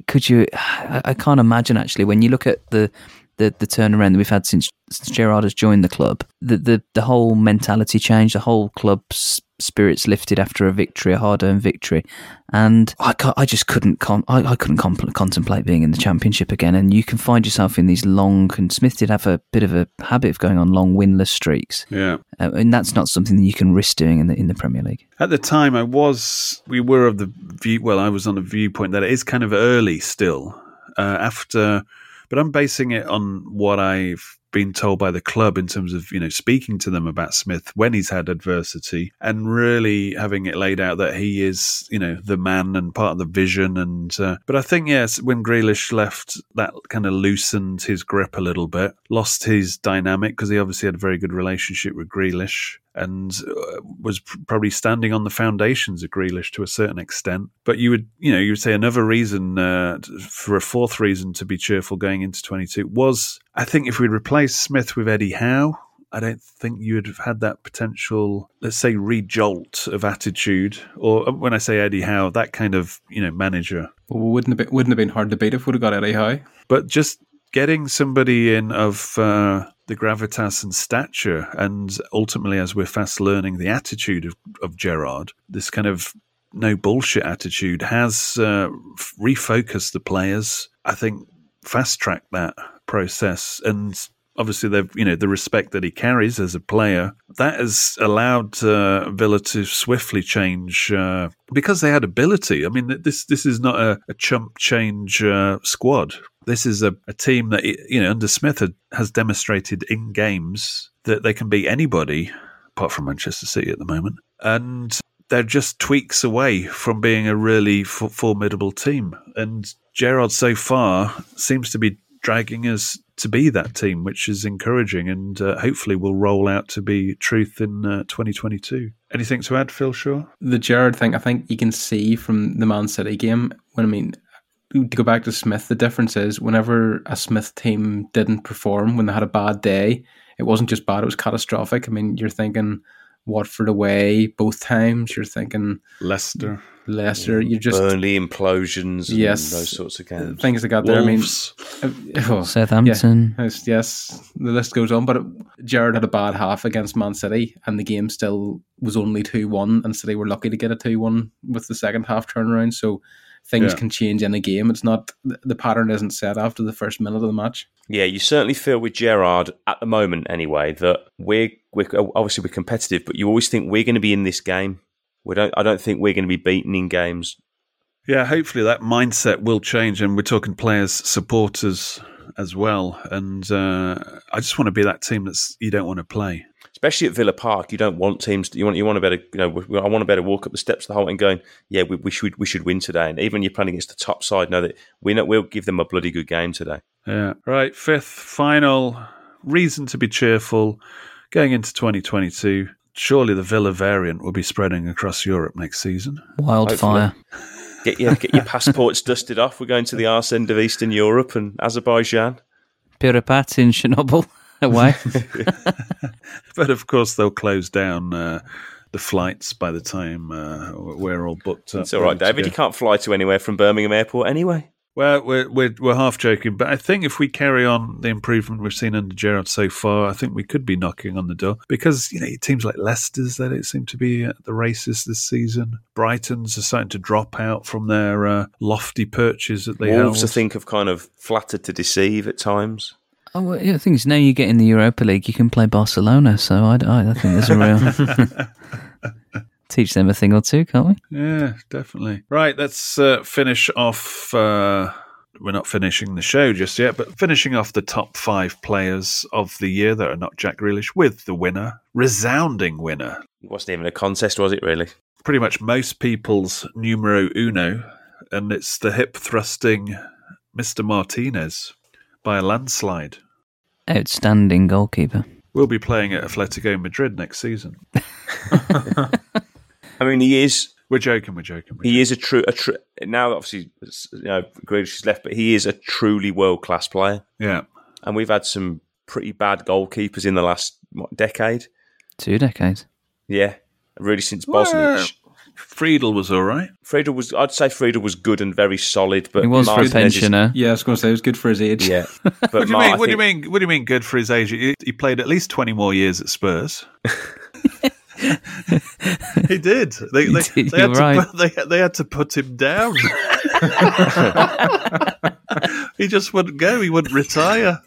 could you? I, I can't imagine actually when you look at the the the turnaround that we've had since, since Gerrard has joined the club. The the the whole mentality change, The whole club's spirits lifted after a victory, a hard earned victory, and I, I just couldn't con- I, I couldn't compl- contemplate being in the championship again. And you can find yourself in these long. And Smith did have a bit of a habit of going on long winless streaks. Yeah. Uh, and that's not something that you can risk doing in the in the Premier League. At the time, I was, we were of the view, well, I was on the viewpoint that it is kind of early still. Uh, after, but I'm basing it on what I've been told by the club in terms of, you know, speaking to them about Smith when he's had adversity and really having it laid out that he is, you know, the man and part of the vision. And, uh, but I think, yes, when Grealish left, that kind of loosened his grip a little bit, lost his dynamic because he obviously had a very good relationship with Grealish and uh, was pr- probably standing on the foundations of Grealish to a certain extent. But you would, you know, you would say another reason uh, for a fourth reason to be cheerful going into 22 was, I think, if we'd replaced Smith with Eddie Howe. I don't think you would have had that potential, let's say, rejolt of attitude, or uh, when I say Eddie Howe, that kind of you know manager. Well, wouldn't have been, wouldn't have been hard to beat if we'd have got Eddie Howe. But just getting somebody in of uh, the gravitas and stature, and ultimately, as we're fast learning, the attitude of, of Gerrard, this kind of no bullshit attitude has uh, refocused the players. I think fast tracked that process and. Obviously, they've you know the respect that he carries as a player that has allowed uh, Villa to swiftly change uh, because they had ability. I mean, this this is not a, a chump change uh, squad. This is a, a team that you know under Smith had, has demonstrated in games that they can beat anybody, apart from Manchester City at the moment, and they're just tweaks away from being a really f- formidable team. And Gerrard so far seems to be dragging us to be that team, which is encouraging and uh, hopefully will roll out to be truth in uh, 2022. Anything to add, Phil Shaw? The Gerrard thing, I think you can see from the Man City game. When I mean, to go back to Smith, the difference is whenever a Smith team didn't perform, when they had a bad day, it wasn't just bad; it was catastrophic. I mean, you're thinking Watford away both times. You're thinking Leicester, Leicester. Mm. You just Burnley implosions, and Yes. those sorts of games. things they got there. Wolves. I mean, uh, oh, Southampton. Yeah, yes, yes, the list goes on. But Gerrard had a bad half against Man City, and the game still was only two one, and City were lucky to get a two one with the second half turnaround. So things Yeah. can change in a game. It's not the pattern isn't set after the first minute of the match. Yeah, you certainly feel with Gerrard at the moment, anyway, that we're, we're obviously we're competitive, but you always think we're going to be in this game. We don't. I don't think we're going to be beaten in games. Yeah, hopefully that mindset will change, and we're talking players, supporters as well. And uh, I just want to be that team that's you don't want to play. Especially at Villa Park, you don't want teams. You want you want to better. You know, I want to better walk up the steps of the Holte and going, yeah, we, we should we should win today. And even when you're playing against the top side, know that we know we'll give them a bloody good game today. Yeah. Right. Fifth, final reason to be cheerful going into 2022. Surely the Villa variant will be spreading across Europe next season. Wildfire. Get your get your passports dusted off. We're going to the arse end of Eastern Europe and Azerbaijan. Pripyat in Chernobyl away. But of course, they'll close down uh, the flights by the time uh, we're all booked up. It's all right, David. You can't fly to anywhere from Birmingham Airport anyway. Well, we're, we're we're half joking, but I think if we carry on the improvement we've seen under Gerrard so far, I think we could be knocking on the door because you know it teams like Leicester's that it seem to be at the races this season. Brighton's are starting to drop out from their uh, lofty perches that they Wolves, I think, have kind of flattered to deceive at times. Oh, well, yeah, the thing is, now you get in the Europa League, you can play Barcelona. So I, I, I think there's a real teach them a thing or two, can't we? Yeah, definitely. Right, let's uh, finish off. Uh, we're not finishing the show just yet, but finishing off the top five players of the year that are not Jack Grealish with the winner, resounding winner. It wasn't even a contest, was it? Really? Pretty much most people's numero uno, and it's the hip thrusting Mr. Martinez by a landslide. Outstanding goalkeeper. We'll be playing at Atletico Madrid next season. I mean, he is. We're joking. We're joking. We're He is a true. A true. Now, obviously, you know, Grealish is left, but he is a truly world class player. Yeah. And we've had some pretty bad goalkeepers in the last what, decade. Two decades. Yeah, really since Well, Bosnich. Friedel was all right. Friedel was, I'd say Friedel was good and very solid, but He was for a Martinez is- pensioner. Yeah, I was going to say it was good for his age. Yeah, but What do you Mar- mean? I What do you mean? What do you mean? Good for his age? He, he played at least twenty more years at Spurs. he did. They, He they, did, they had you're to they, they had to put him down. he just wouldn't go. He wouldn't retire.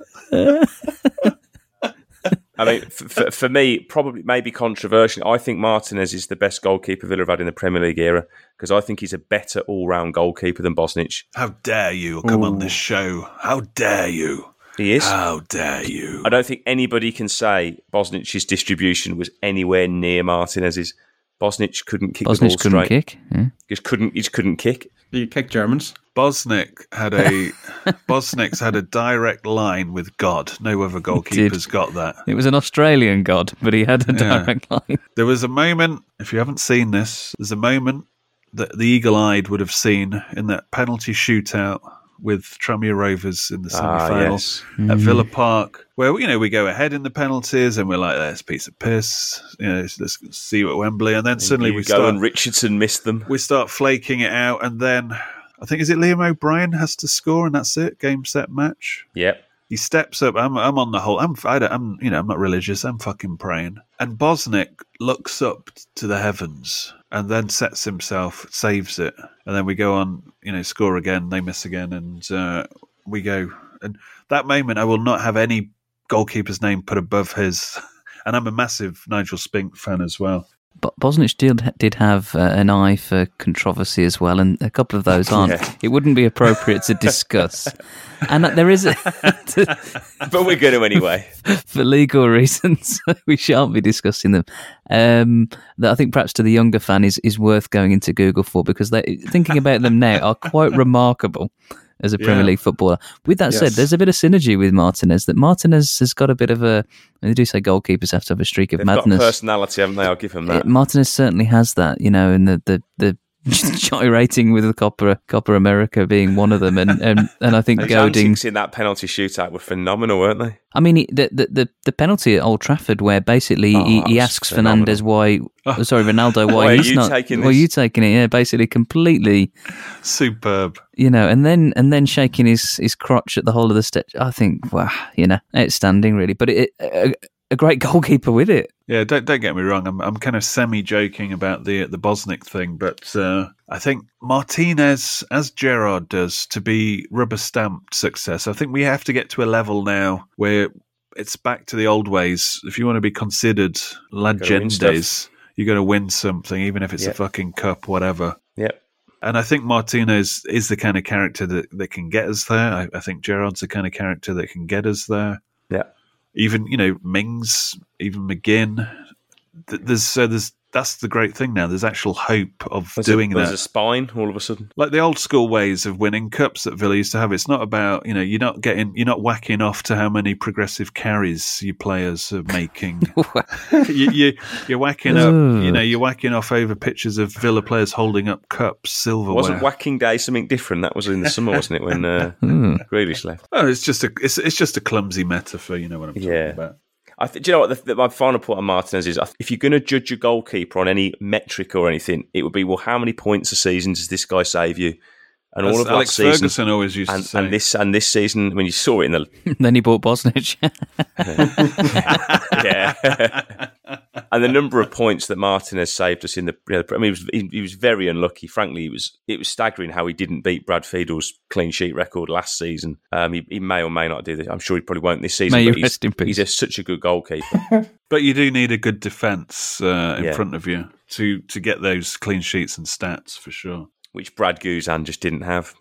I mean, f- f- for me, probably maybe controversial. I think Martinez is the best goalkeeper Villa have had in the Premier League era because I think he's a better all-round goalkeeper than Bosnich. How dare you come on this show? How dare you? He is. How dare you? I don't think anybody can say Bosnich's distribution was anywhere near Martinez's. Bosnich couldn't kick the ball Bosnich couldn't straight. kick. Yeah. He just couldn't. He just couldn't kick. You kick Germans. Bosnich had a Bosnich's had a direct line with God. No other goalkeepers got that. It was an Australian god, but he had a Yeah. direct line. There was a moment, if you haven't seen this, there's a moment that the eagle eyed would have seen in that penalty shootout with Tranmere Rovers in the semi Ah, final yes. at Villa Park, where you know we go ahead in the penalties and we're like, "That's a piece of piss," you know, let's, let's see what Wembley, and then suddenly we go start and Richardson missed them. we start flaking it out, and then I think is it Liam O'Brien has to score, and that's it, game set match Yep. he steps up. I'm, I'm on the Holte. I'm, I don't, I'm, you know, I'm not religious. I'm fucking praying. And Bosnich looks up to the heavens and then sets himself, saves it, and then we go on. You know, score again. They miss again, and uh, we go. And that moment, I will not have any goalkeeper's name put above his. And I'm a massive Nigel Spink fan as well. But Bosnich did did have uh, an eye for controversy as well, and a couple of those aren't. Yeah. It wouldn't be appropriate to discuss, and that there is, a, But we're going to anyway. for legal reasons, we shan't be discussing them. Um, that I think perhaps to the younger fan is is worth going into Google for because they thinking about them now are quite remarkable as a Premier Yeah. League footballer. With that said, there's a bit of synergy with Martinez. That Martinez has got a bit of a. They do say goalkeepers have to have a streak of They've madness. personality, haven't they? I'll give him that. It, Martinez certainly has that, you know, and the the, the gyrating with the Copa Copa America being one of them, and and, and I think Those goading. in that penalty shootout were phenomenal, weren't they? I mean, the, the the the penalty at Old Trafford, where basically Oh, he, he asks phenomenal. Fernandes why, oh, sorry, Ronaldo, why, Why are he's you not, taking why are this? you taking it? Yeah, basically completely, Superb. you know, and then and then shaking his his crotch at the whole of the stitch. I think, wow, you know, outstanding, really. But it, a, a great goalkeeper with it. Yeah, don't don't get me wrong. I'm I'm kind of semi joking about the the Bosnich thing, but uh, I think Martinez, as Gerrard does, to be rubber stamped success. I think we have to get to a level now where it's back to the old ways. If you want to be considered win legendes, stuff. you got to win something, even if it's Yeah. a fucking cup, whatever. Yep. And I think Martinez is the kind of character that, that can get us there. I, I think Gerrard's the kind of character that can get us there Yeah. Even you know Mings, even McGinn. There's so there's that's the great thing now. There's actual hope of There's doing a, there's that. a spine all of a sudden. like the old school ways of winning cups that Villa used to have. It's not about you know you're not getting you're not whacking off to how many progressive carries your players are making. you, you you're whacking up you know you're whacking off over pictures of Villa players holding up cups, silverware. Wasn't Whacking Day something different? That was in the summer, wasn't it? When uh, Hmm. Grealish left. Oh, it's just a it's, it's just a clumsy metaphor. You know what I'm talking Yeah. about. I th- do you know what? The, the, my final point on Martinez is: I th- if you're going to judge a goalkeeper on any metric or anything, it would be well, how many points a season does this guy save you? And all of Alex last season, Ferguson always used to say. and this and this season, when you saw it in the then he bought Bosnich. yeah. and the number of points that Martinez saved us in the, you know, I mean, he was, he, he was very unlucky. Frankly, it was it was staggering how he didn't beat Brad Friedel's clean sheet record last season. Um, he, he may or may not do this. I'm sure he probably won't this season. May you but he's, rest in peace. he's a, such a good goalkeeper. But you do need a good defence uh, in Yeah. front of you to to get those clean sheets and stats for sure. which Brad Guzan just didn't have.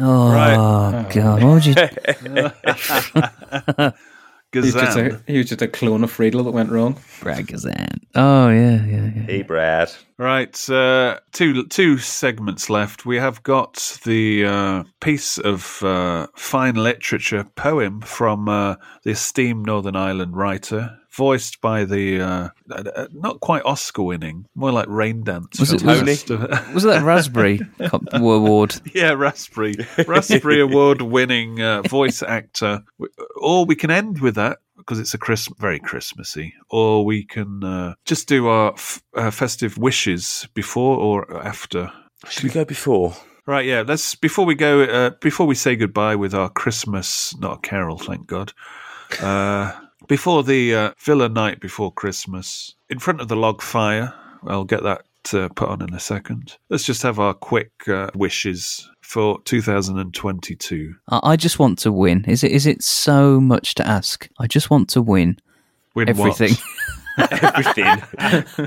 Oh Right. God! What would you? He was, just Guzan. a, he was just a clone of Friedel that went wrong. Bragazan. Oh yeah, yeah, yeah. Hey, Brad. Right, uh, two two segments left. We have got the uh, piece of uh, fine literature poem from uh, the esteemed Northern Ireland writer, voiced by the uh, uh, not quite Oscar-winning, more like Rain Dance. Was it- finalist. Was it that Raspberry Award? yeah, Raspberry Raspberry Award winning uh, voice actor. Or we can end with that because it's a Chris- very Christmassy, or we can uh, just do our f- uh, festive wishes before or after. Should we go before? Right, yeah. Let's before we go. Uh, before we say goodbye with our Christmas, not a carol, thank God. Uh, before the uh, Villa night before Christmas, in front of the log fire. I'll get that uh, put on in a second. Let's just have our quick uh, wishes for 2022. I, I just want to win. Is it? Is it so much to ask? I just want to win. Win everything. Everything. I-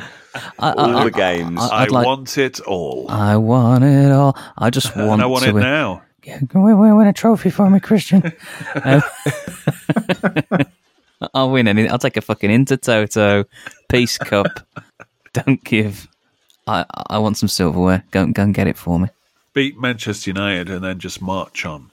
I- All I- the games. I- I I'd like- want it all. I want it all. I just want. and I want to it win. now. Yeah, go win, win, win a trophy for me, Christian. Um, I'll win anything. I'll take a fucking Intertoto, Peace Cup. Don't give. I I want some silverware. Go go and get it for me. Beat Manchester United and then just march on.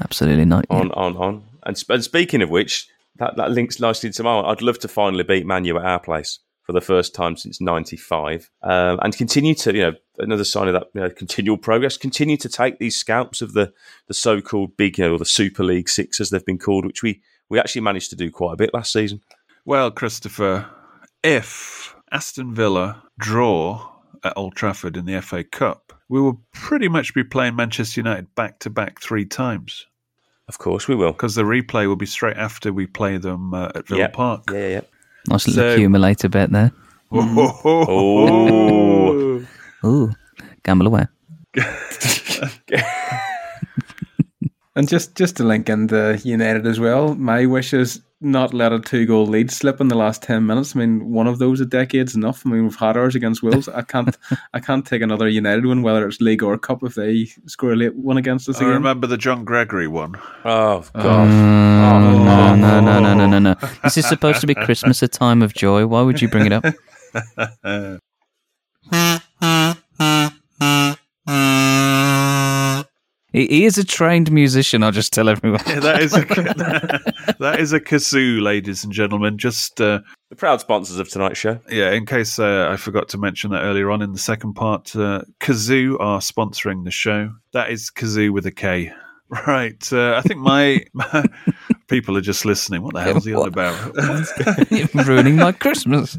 Absolutely not. yeah. On, on, on. And, sp- and speaking of which, that, that links nicely to mine. I'd love to finally beat Manu at our place for the first time since '95, um, and continue to, you know, another sign of that you know, continual progress. Continue to take these scalps of the the so-called big, you know, or the Super League Six as they've been called, which we we actually managed to do quite a bit last season. Well, Christopher, if Aston Villa draw at Old Trafford in the FA Cup, we will pretty much be playing Manchester United back to back three times. Of course, we will. Because the replay will be straight after we play them uh, at Villa Yeah. Park. Yeah, yeah. Nice little So- accumulator bet there. Oh. Ooh, gamble away. And just just to link into United as well, my wish is not let a two goal lead slip in the last ten minutes. I mean, one of those a decade's enough. I mean, we've had ours against Wolves. I can't I can't take another United one, whether it's league or cup, if they score a late one against us I again. remember the John Gregory one. Oh mm. Oh, God! no, no, no, no, no, no, no. This is supposed to be Christmas, a time of joy. Why would you bring it up? He, he is a trained musician. I'll just tell everyone. Yeah, that is a that is a kazoo, ladies and gentlemen. Just uh, The proud sponsors of tonight's show. yeah, in case uh, I forgot to mention that earlier on in the second part, uh, Kazoo are sponsoring the show. That is Kazoo with a K. Right. Uh, I think my, my people are just listening. What the hell's he on about? You're ruining my Christmas.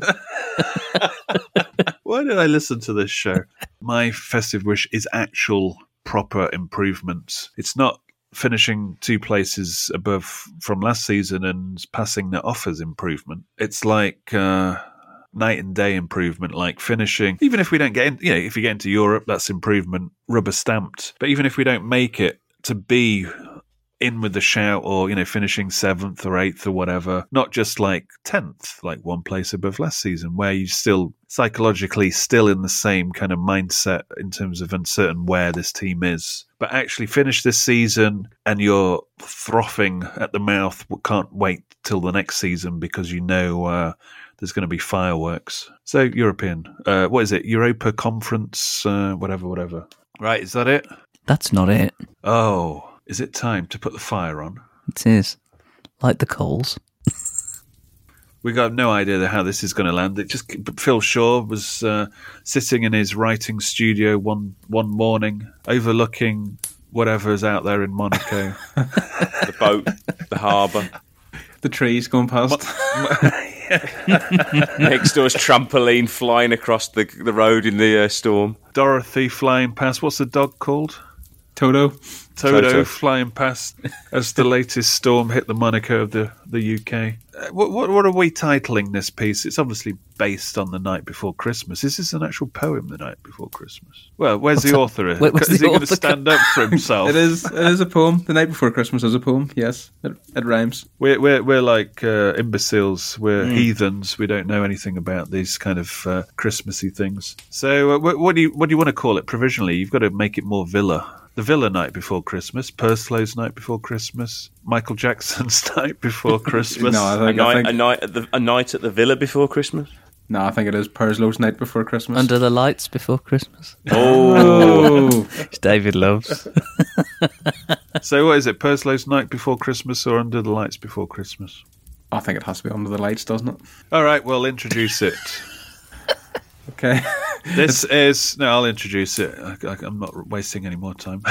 Why did I listen to this show? My festive wish is actual proper improvement. It's not finishing two places above from last season and passing that offers improvement. It's like uh, night and day improvement, like finishing. Even if we don't get in, you know, if you get into Europe, that's improvement, rubber stamped. But even if we don't make it to be in with the shout or you know finishing seventh or eighth or whatever not just like 10th like one place above last season where you still psychologically still in the same kind of mindset in terms of uncertain where this team is. But actually finish this season and you're frothing at the mouth can't wait till the next season because you know uh, there's going to be fireworks. So european uh, what is it? Europa conference uh, whatever whatever. Right is that it? That's not it. oh is it time to put the fire on It is. Like the coals. we got no idea how this is going to land. It just Phil Shaw was uh, sitting in his writing studio one one morning, overlooking whatever's out there in Monaco. The boat, the harbour. the trees going past. Next door's trampoline flying across the the road in the uh, storm. Dorothy flying past. What's the dog called? Toto. Toto, Toto. flying past as the latest storm hit the Monaco of the the UK. Uh, what, what what are we titling this piece? It's obviously based on the night before Christmas. Is this an actual poem, the night before Christmas? Well, where's the author? Where- where's is the he going to stand up for himself? It is. It is a poem. The night before Christmas is a poem. Yes, it, it rhymes. We're we're we're like uh, imbeciles. We're heathens. We don't know anything about these kind of uh, Christmassy things. So, uh, what, what do you what do you want to call it provisionally? You've got to make it more Villa. The Villa night before Christmas, Purslow's night before Christmas, Michael Jackson's night before Christmas. No, I A think, I night, think a night at the a night at the villa before Christmas. no, I think it is Purslow's night before Christmas. Under the lights before Christmas. Oh, Which David loves. so, what is it? Purslow's night before Christmas or Under the Lights before Christmas? I think it has to be under the lights, doesn't it? All right, well, introduce it. Okay. This is no. I'll introduce it. I, I, I'm not wasting any more time.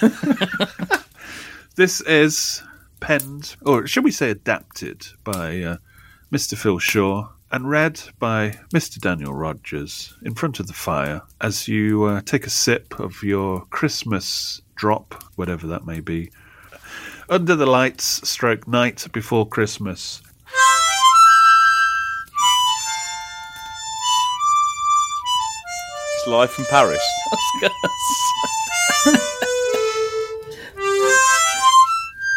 this is penned, or should we say adapted, by uh, Mr. Phil Shaw and read by Mr. Daniel Rogers in front of the fire as you uh, take a sip of your Christmas drop, whatever that may be, under the lights, stroke night before Christmas. It's live from Paris.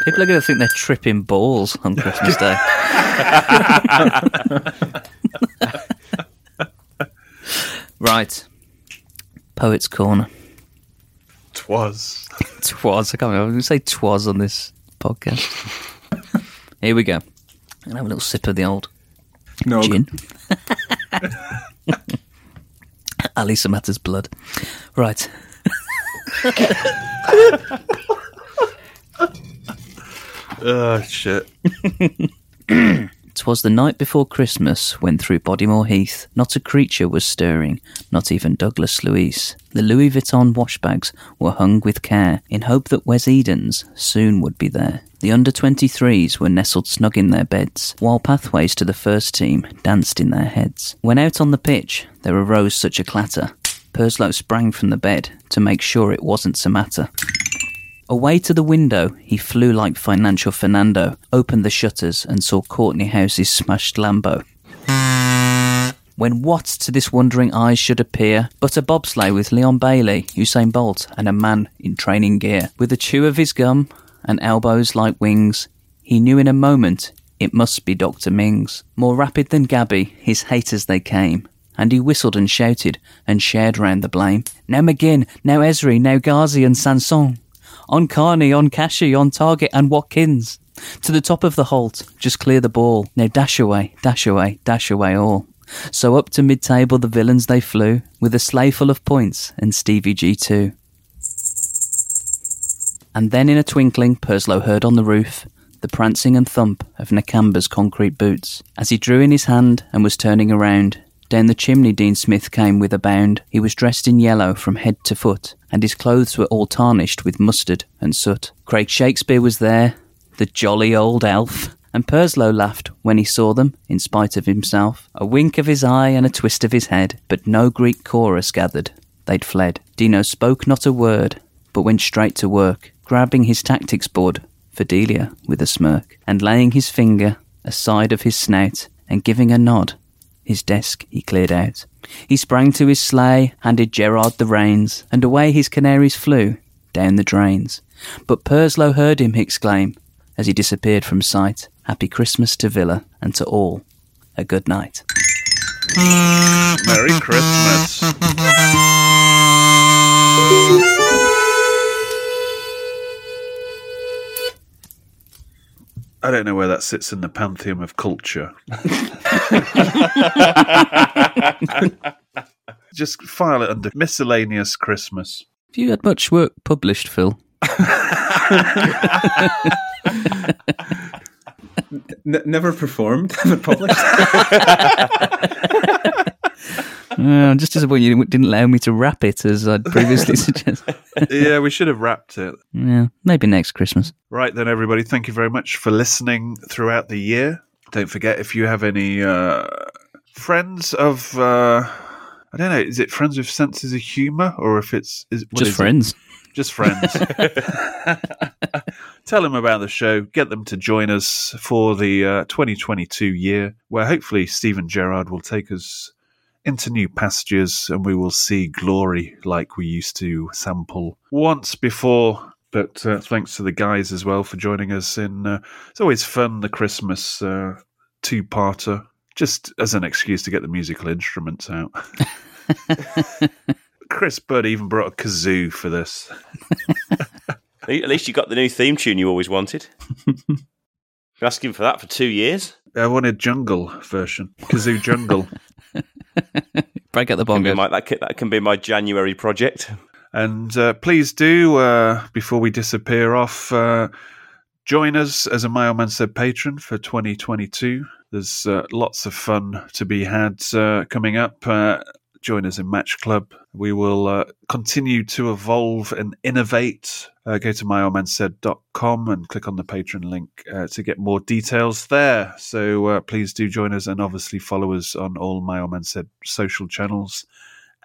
People are going to think they're tripping balls on Christmas Day. right. Poet's Corner. Twas. Twas. I can't remember. I'm going to say twas on this podcast. Here we go. I'm going to have a little sip of the old No. gin. Ali Samatta's blood. Right. Oh, shit. Twas the night before Christmas when through Bodymoor Heath not a creature was stirring, not even Douglas Luiz. The Louis Vuitton washbags were hung with care in hope that Wes Edens soon would be there. The under 23s were nestled snug in their beds, while pathways to the first team danced in their heads. When out on the pitch there arose such a clatter, Purslow sprang from the bed to make sure it wasn't Samatta. Away to the window, he flew like financial Fernando, opened the shutters, and saw Kortney Hause's smashed Lambo. When what to this wondering eyes should appear but a bobsleigh with Leon Bailey, Usain Bolt, and a man in training gear. With a chew of his gum and elbows like wings, he knew in a moment it must be Dr. Mings. More rapid than Gabby, his haters they came. And he whistled and shouted and shared round the blame. Now McGinn, now Ezri, now Ghazi and Sanson on Carney, on Kashi, on Target and Watkins. To the top of the Holte, just clear the ball. Now dash away, dash away, dash away all. So up to mid-table the villains they flew, with a sleigh full of points and Stevie G too. And then in a twinkling Purslow heard on the roof the prancing and thump of Nakamba's concrete boots. As he drew in his hand and was turning around, down the chimney Dean Smith came with a bound. He was dressed in yellow from head to foot, and his clothes were all tarnished with mustard and soot. Craig Shakespeare was there, the jolly old elf, and Purslow laughed when he saw them, in spite of himself. A wink of his eye and a twist of his head, but no Greek chorus gathered. They'd fled. Dino spoke not a word, but went straight to work, grabbing his tactics board for Delia with a smirk, and laying his finger aside of his snout, and giving a nod his desk he cleared out. He sprang to his sleigh, handed Gerrard the reins, and away his canaries flew down the drains. But Purslow heard him exclaim, as he disappeared from sight, Happy Christmas to Villa, and to all, a good night. Merry Christmas. I don't know where that sits in the pantheon of culture. Just file it under miscellaneous Christmas. Have you had much work published, Phil? N- never performed, never published. I'm just disappointed you didn't allow me to wrap it as I'd previously suggested. yeah, we should have wrapped it. yeah, maybe next Christmas. Right then, everybody, thank you very much for listening throughout the year. Don't forget if you have any uh, friends of, uh, I don't know, is it friends with senses of humour or if it's is, what Just is it? friends. Just friends. Tell them about the show. Get them to join us for the uh, 2022 year, where hopefully Steven Gerrard will take us into new pastures and we will see glory like we used to sample once before. But uh, thanks to the guys as well for joining us. In uh, it's always fun the Christmas uh, two-parter, just as an excuse to get the musical instruments out. Chris Budd even brought a kazoo for this. At least you got the new theme tune you always wanted. Been asking for that for two years. I wanted jungle version, kazoo jungle. Break out the Can bongo. my, that, can, that can be my January project. And uh, please do, uh, before we disappear off, uh, join us as a My Old Man Said patron for 2022. There's uh, lots of fun to be had uh, coming up. Join us in Match Club. We will uh, continue to evolve and innovate. Uh, go to myoldmansaid.com and click on the Patreon link uh, to get more details there. So uh, please do join us and obviously follow us on all My Old Man Said social channels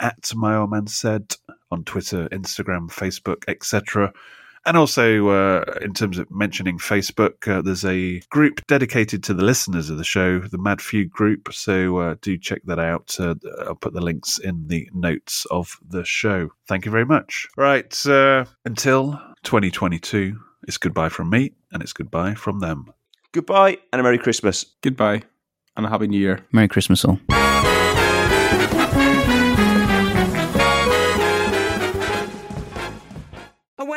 at My Old Man Said on Twitter, Instagram, Facebook, etc. And also, uh, in terms of mentioning Facebook, uh, there's a group dedicated to the listeners of the show, the Mad Few group. So uh, do check that out. Uh, I'll put the links in the notes of the show. Thank you very much. Right. uh, until 2022, it's goodbye from me and it's goodbye from them. Goodbye and a Merry Christmas. Goodbye and a Happy New Year. Merry Christmas all.